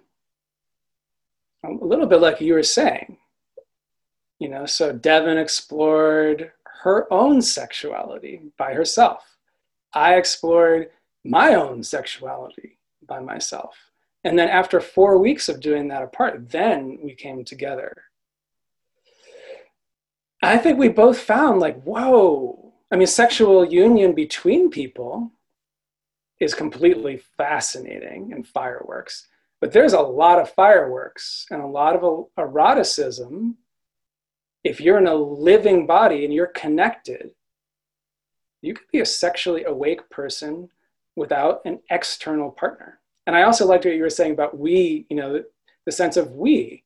A little bit like you were saying. You know, so Devon explored her own sexuality by herself. I explored my own sexuality by myself. And then after four weeks of doing that apart, then we came together. I think we both found like, whoa, I mean, sexual union between people is completely fascinating and fireworks. But there's a lot of fireworks and a lot of er, eroticism if you're in a living body and you're connected, you could be a sexually awake person without an external partner. And I also liked what you were saying about we, you know, the, the sense of we.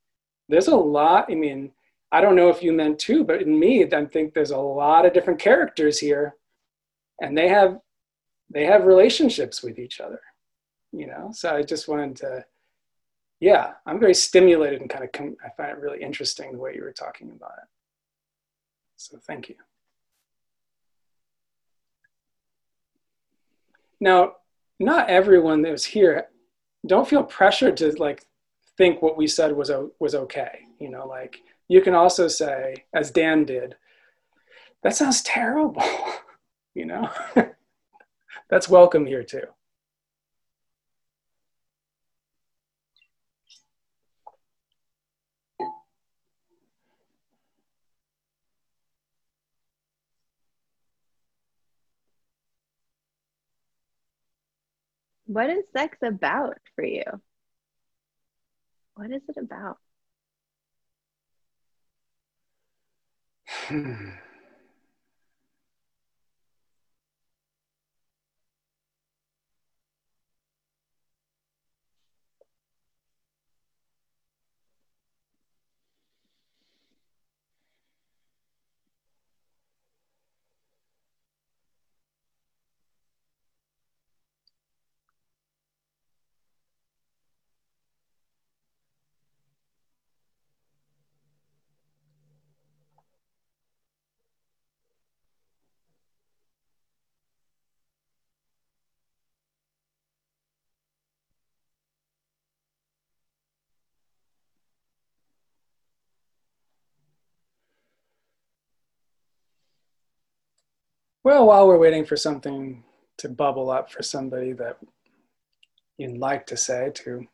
There's a lot, I mean, I don't know if you meant to, but in me, I think there's a lot of different characters here, and they have they have relationships with each other, you know. So I just wanted to, yeah, I'm very stimulated and kind of com- I find it really interesting the way you were talking about it. So thank you. Now, not everyone that was here, don't feel pressured to like think what we said was, was okay. You know, like you can also say, as Dan did, that sounds terrible, you know? That's welcome here too. What is sex about for you? What is it about? Hmm. Well, while we're waiting for something to bubble up for somebody that you'd like to say to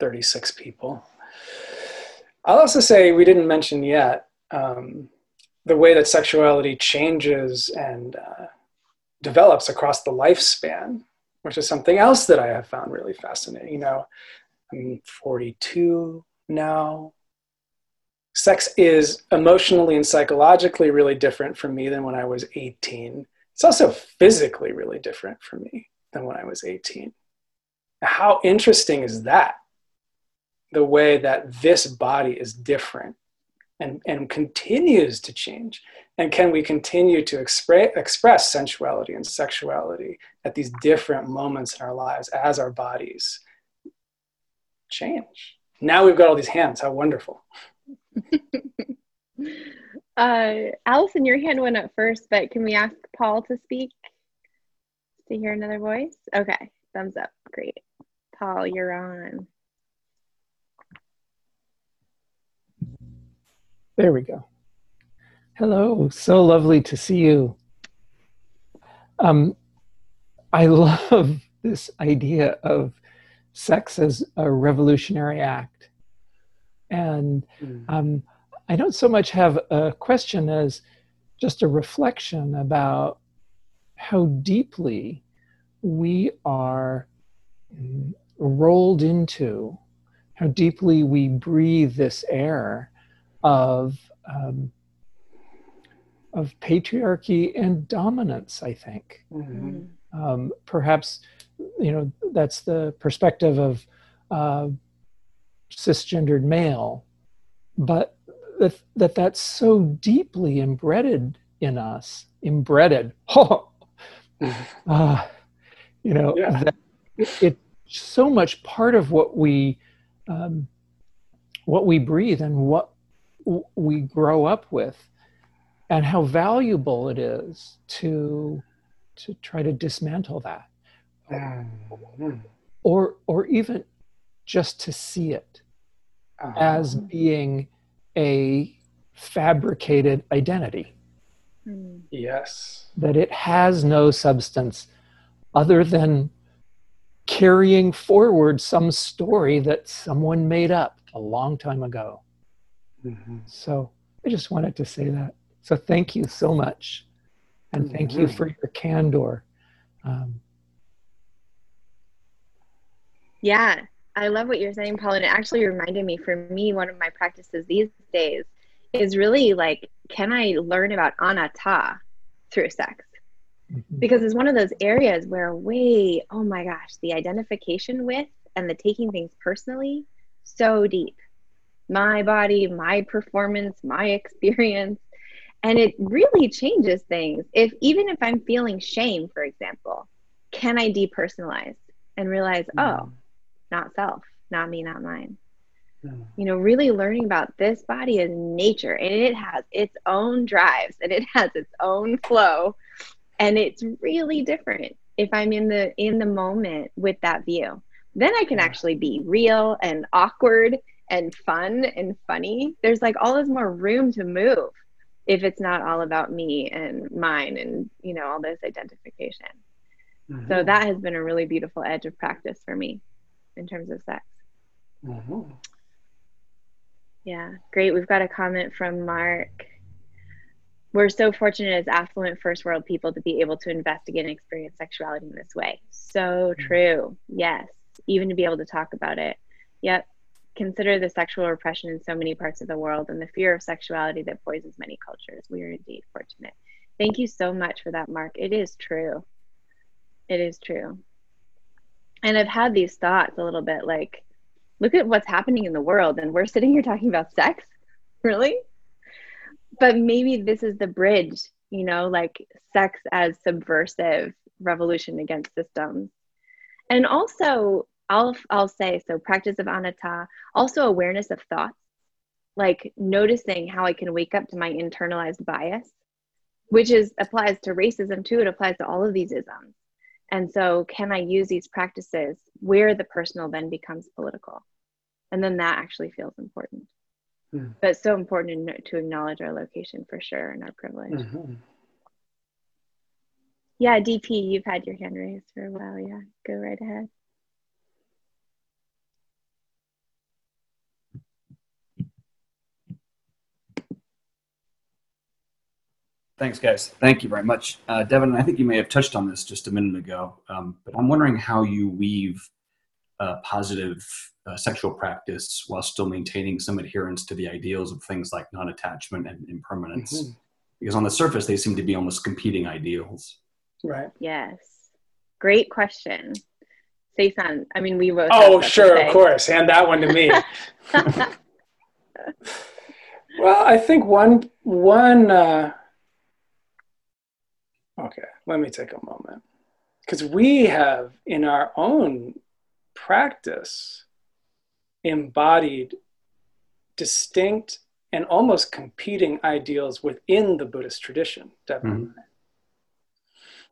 36 people, I'll also say we didn't mention yet um, the way that sexuality changes and uh, develops across the lifespan, which is something else that I have found really fascinating. You know, I'm 42 now. Sex is emotionally and psychologically really different for me than when I was 18. It's also physically really different for me than when I was 18. How interesting is that? The way that this body is different and, and continues to change. And can we continue to expre- express sensuality and sexuality at these different moments in our lives as our bodies change? Now we've got all these hands. How wonderful. uh, Allison, your hand went up first, but can we ask Paul to speak to hear another voice? Okay, thumbs up. Great. Paul, you're on. There we go. Hello, so lovely to see you. Um, I love this idea of sex as a revolutionary act. And hmm. um, I don't so much have a question as just a reflection about how deeply we are rolled into, how deeply we breathe this air of um, of patriarchy and dominance. I think mm-hmm. um, perhaps you know that's the perspective of uh, cisgendered male, but that, that that's so deeply embedded in us, embedded. Oh, uh, you know yeah. that it's it, so much part of what we um, what we breathe and what we grow up with and how valuable it is to to try to dismantle that mm-hmm. or or even just to see it uh-huh. as being a fabricated identity mm. yes that it has no substance other than carrying forward some story that someone made up a long time ago Mm-hmm. So I just wanted to say that. So thank you so much. And thank mm-hmm. you for your candor. Um, yeah, I love what you're saying, Paul. And it actually reminded me for me, one of my practices these days is really like, can I learn about anatta through sex? Mm-hmm. Because it's one of those areas where, wait, oh my gosh, the identification with and the taking things personally, so deep my body, my performance, my experience. And it really changes things. If even if I'm feeling shame, for example, can I depersonalize and realize, mm. oh, not self, not me, not mine. Mm. You know, really learning about this body is nature and it has its own drives and it has its own flow. And it's really different if I'm in the in the moment with that view. Then I can actually be real and awkward and fun and funny, there's like all this more room to move if it's not all about me and mine and, you know, all this identification. Mm-hmm. So that has been a really beautiful edge of practice for me in terms of sex. Mm-hmm. Yeah, great. We've got a comment from Mark. we're so fortunate as affluent first world people to be able to investigate and experience sexuality in this way. So mm. true. Yes. Even to be able to talk about it. Yep. Consider the sexual repression in so many parts of the world and the fear of sexuality that poisons many cultures. We are indeed fortunate. Thank you so much for that, Mark. It is true. It is true. And I've had these thoughts a little bit like, look at what's happening in the world, and we're sitting here talking about sex? Really? but maybe this is the bridge you know like sex as subversive revolution against systems and also i'll i'll say so practice of anatta also awareness of thoughts like noticing how i can wake up to my internalized bias which is applies to racism too it applies to all of these isms and so can i use these practices where the personal then becomes political and then that actually feels important Mm. But so important to acknowledge our location for sure and our privilege. Mm-hmm. Yeah, DP, you've had your hand raised for a while. Yeah, go right ahead. Thanks, guys. Thank you very much. Uh, Devon, I think you may have touched on this just a minute ago, um, but I'm wondering how you weave uh, positive uh, sexual practice while still maintaining some adherence to the ideals of things like non-attachment and impermanence mm-hmm. because on the surface they seem to be almost competing ideals right yes great question Seisan, I mean, we both. Oh, sure, of course. Hand that one to me. well, I think one one. Uh, okay, let me take a moment because we have in our own practice embodied distinct and almost competing ideals within the Buddhist tradition, definitely. Mm-hmm.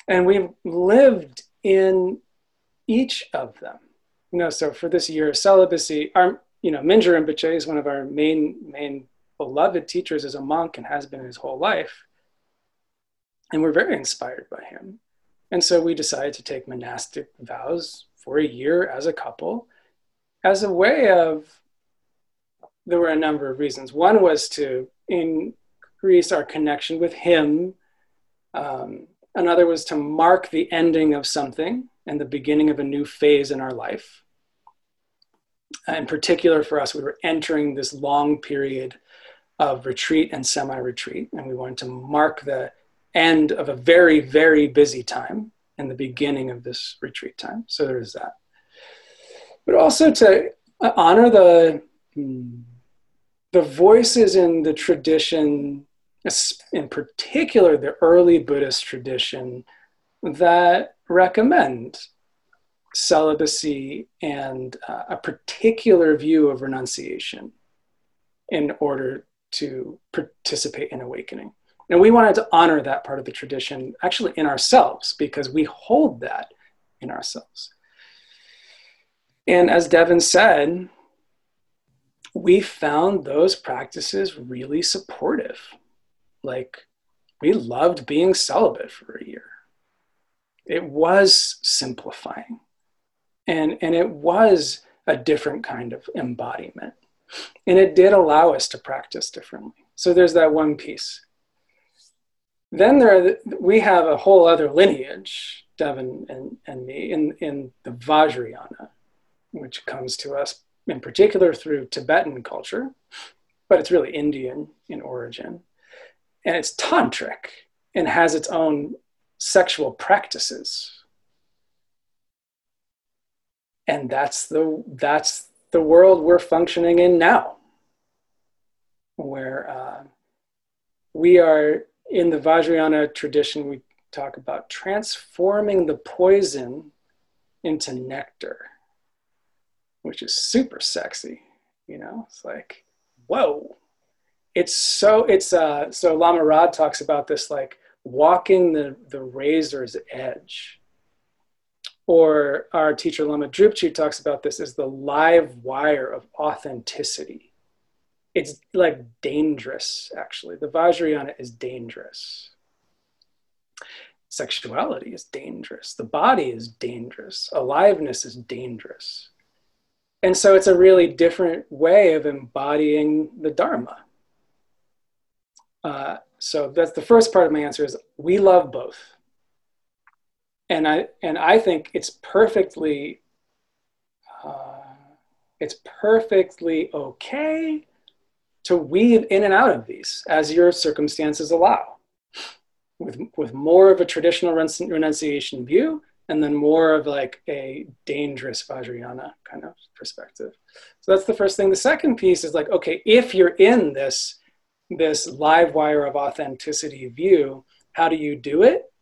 And we've lived in each of them. You know, so for this year of celibacy, our, you know, Mingyur Rinpoche is one of our main, main beloved teachers as a monk and has been his whole life. And we're very inspired by him. And so we decided to take monastic vows for a year as a couple as a way of, there were a number of reasons. One was to increase our connection with Him. Um, another was to mark the ending of something and the beginning of a new phase in our life. In particular, for us, we were entering this long period of retreat and semi retreat, and we wanted to mark the end of a very, very busy time and the beginning of this retreat time. So there's that but also to honor the the voices in the tradition, in particular the early Buddhist tradition, that recommend celibacy and uh, a particular view of renunciation in order to participate in awakening. And we wanted to honor that part of the tradition actually in ourselves because we hold that in ourselves. And as Devon said, we found those practices really supportive. Like, we loved being celibate for a year. It was simplifying, and, and it was a different kind of embodiment. And it did allow us to practice differently. So there's that one piece. Then there the, we have a whole other lineage, Devon and, and me, in, in the Vajrayana which comes to us in particular through Tibetan culture, but it's really Indian in origin. And it's tantric and has its own sexual practices. And that's the, that's the world we're functioning in now, where uh, we are in the Vajrayana tradition, we talk about transforming the poison into nectar which is super sexy. You know, it's like, whoa. It's so, it's, uh, so Lama Rod talks about this like walking the, the razor's edge. Or our teacher Lama Drupchi talks about this as the live wire of authenticity. It's like dangerous, actually. The Vajrayana is dangerous. Sexuality is dangerous. The body is dangerous. Aliveness is dangerous. And so it's a really different way of embodying the Dharma. Uh, so that's the first part of my answer is we love both. And I, and I think it's perfectly, uh, it's perfectly okay to weave in and out of these as your circumstances allow with, with more of a traditional renunciation view and then more of like a dangerous Vajrayana kind of perspective. So that's the first thing. The second piece is like, okay, if you're in this, this live wire of authenticity view, how do you do it?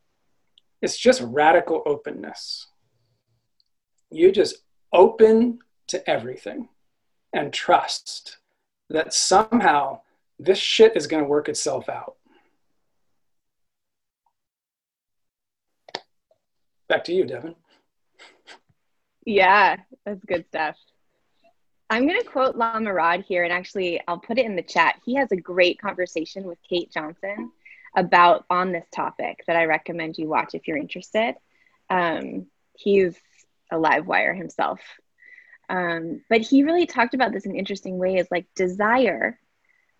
It's just radical openness. You just open to everything and trust that somehow this shit is going to work itself out. Back to you, Devon. Yeah, that's good stuff. I'm going to quote Lama Rod here, and actually, I'll put it in the chat. He has a great conversation with Kate Johnson about on this topic that I recommend you watch if you're interested. Um, he's a live wire himself. Um, but he really talked about this in interesting way is like desire.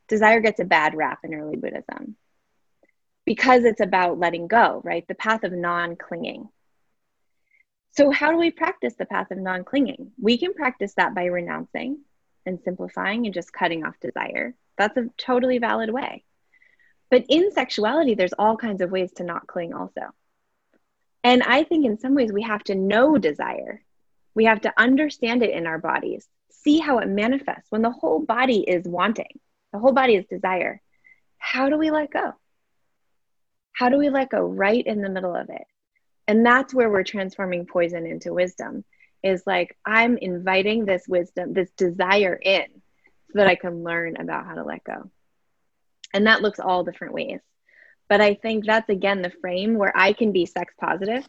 Desire gets a bad rap in early Buddhism because it's about letting go, right? The path of non clinging. So, how do we practice the path of non clinging? We can practice that by renouncing and simplifying and just cutting off desire. That's a totally valid way. But in sexuality, there's all kinds of ways to not cling, also. And I think in some ways we have to know desire. We have to understand it in our bodies, see how it manifests when the whole body is wanting, the whole body is desire. How do we let go? How do we let go right in the middle of it? and that's where we're transforming poison into wisdom is like i'm inviting this wisdom this desire in so that i can learn about how to let go and that looks all different ways but i think that's again the frame where i can be sex positive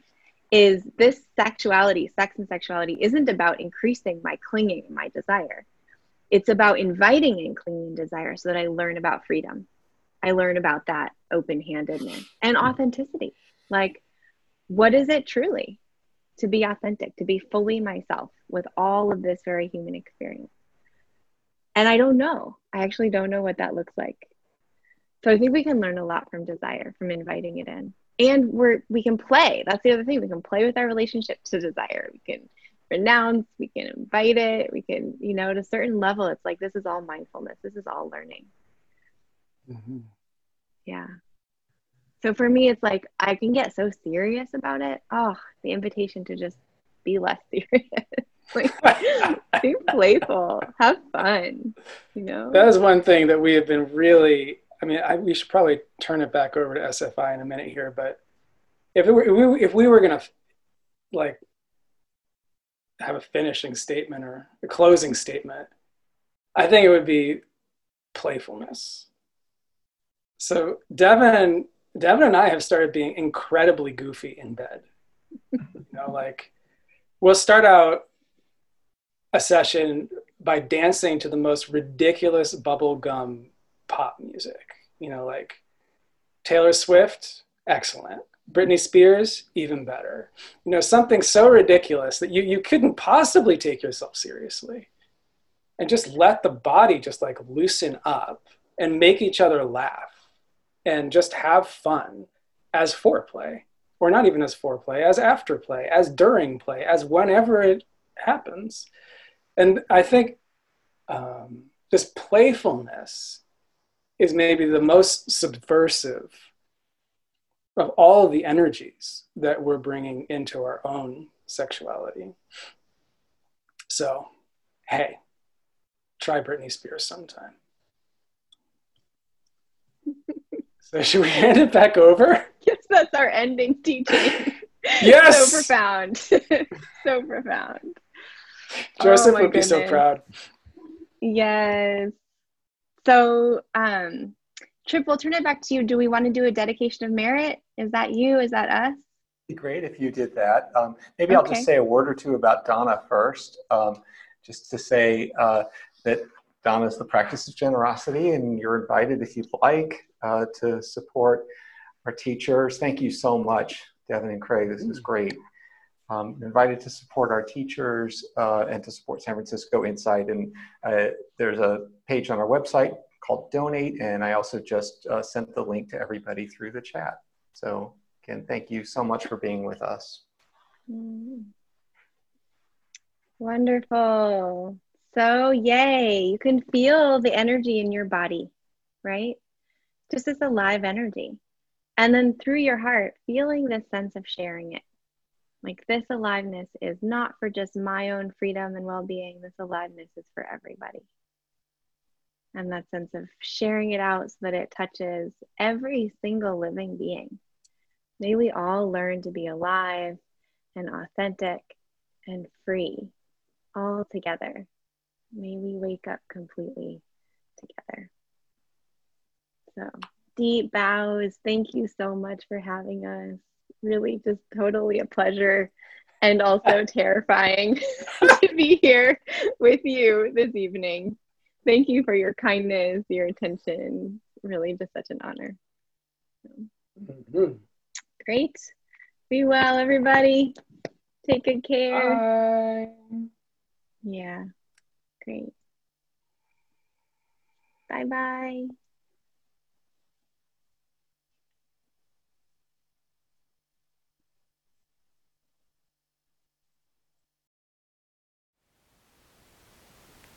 is this sexuality sex and sexuality isn't about increasing my clinging my desire it's about inviting in clinging desire so that i learn about freedom i learn about that open-handedness and hmm. authenticity like what is it truly to be authentic, to be fully myself with all of this very human experience? And I don't know. I actually don't know what that looks like. So I think we can learn a lot from desire, from inviting it in. And we're we can play. That's the other thing. We can play with our relationship to desire. We can renounce, we can invite it, we can, you know, at a certain level, it's like this is all mindfulness, this is all learning. Mm-hmm. Yeah. So for me, it's like I can get so serious about it. Oh, the invitation to just be less serious. like be playful, have fun. You know. That is one thing that we have been really. I mean, I, we should probably turn it back over to SFI in a minute here, but if were, if we, if we were gonna like have a finishing statement or a closing statement, I think it would be playfulness. So Devon Devon and I have started being incredibly goofy in bed. you know, like we'll start out a session by dancing to the most ridiculous bubblegum pop music. You know, like Taylor Swift, excellent. Britney Spears, even better. You know, something so ridiculous that you, you couldn't possibly take yourself seriously. And just let the body just like loosen up and make each other laugh and just have fun as foreplay, or not even as foreplay, as afterplay, as during play, as whenever it happens. And I think um, this playfulness is maybe the most subversive of all the energies that we're bringing into our own sexuality. So, hey, try Britney Spears sometime. So should we hand it back over? Yes, that's our ending teaching. Yes. so profound. so profound. Joseph oh would goodness. be so proud. Yes. So, um, Trip, we'll turn it back to you. Do we want to do a dedication of merit? Is that you? Is that us? Be great if you did that. Um, maybe okay. I'll just say a word or two about dana first. Um, just to say uh, that dana is the practice of generosity, and you're invited if you'd like uh, to support our teachers. Thank you so much, Devon and Craig. This is great. Um, invited to support our teachers uh, and to support San Francisco Insight. And uh, there's a page on our website called Donate, and I also just uh, sent the link to everybody through the chat. So again, thank you so much for being with us. Mm. Wonderful. So, yay, you can feel the energy in your body, right? Just this alive energy. And then through your heart, feeling this sense of sharing it. Like this aliveness is not for just my own freedom and well being, this aliveness is for everybody. And that sense of sharing it out so that it touches every single living being. May we all learn to be alive and authentic and free all together. May we wake up completely together. So, deep bows. Thank you so much for having us. Really, just totally a pleasure and also terrifying to be here with you this evening. Thank you for your kindness, your attention. Really, just such an honor. Mm-hmm. Great. Be well, everybody. Take good care. Bye. Yeah. Great. Bye bye.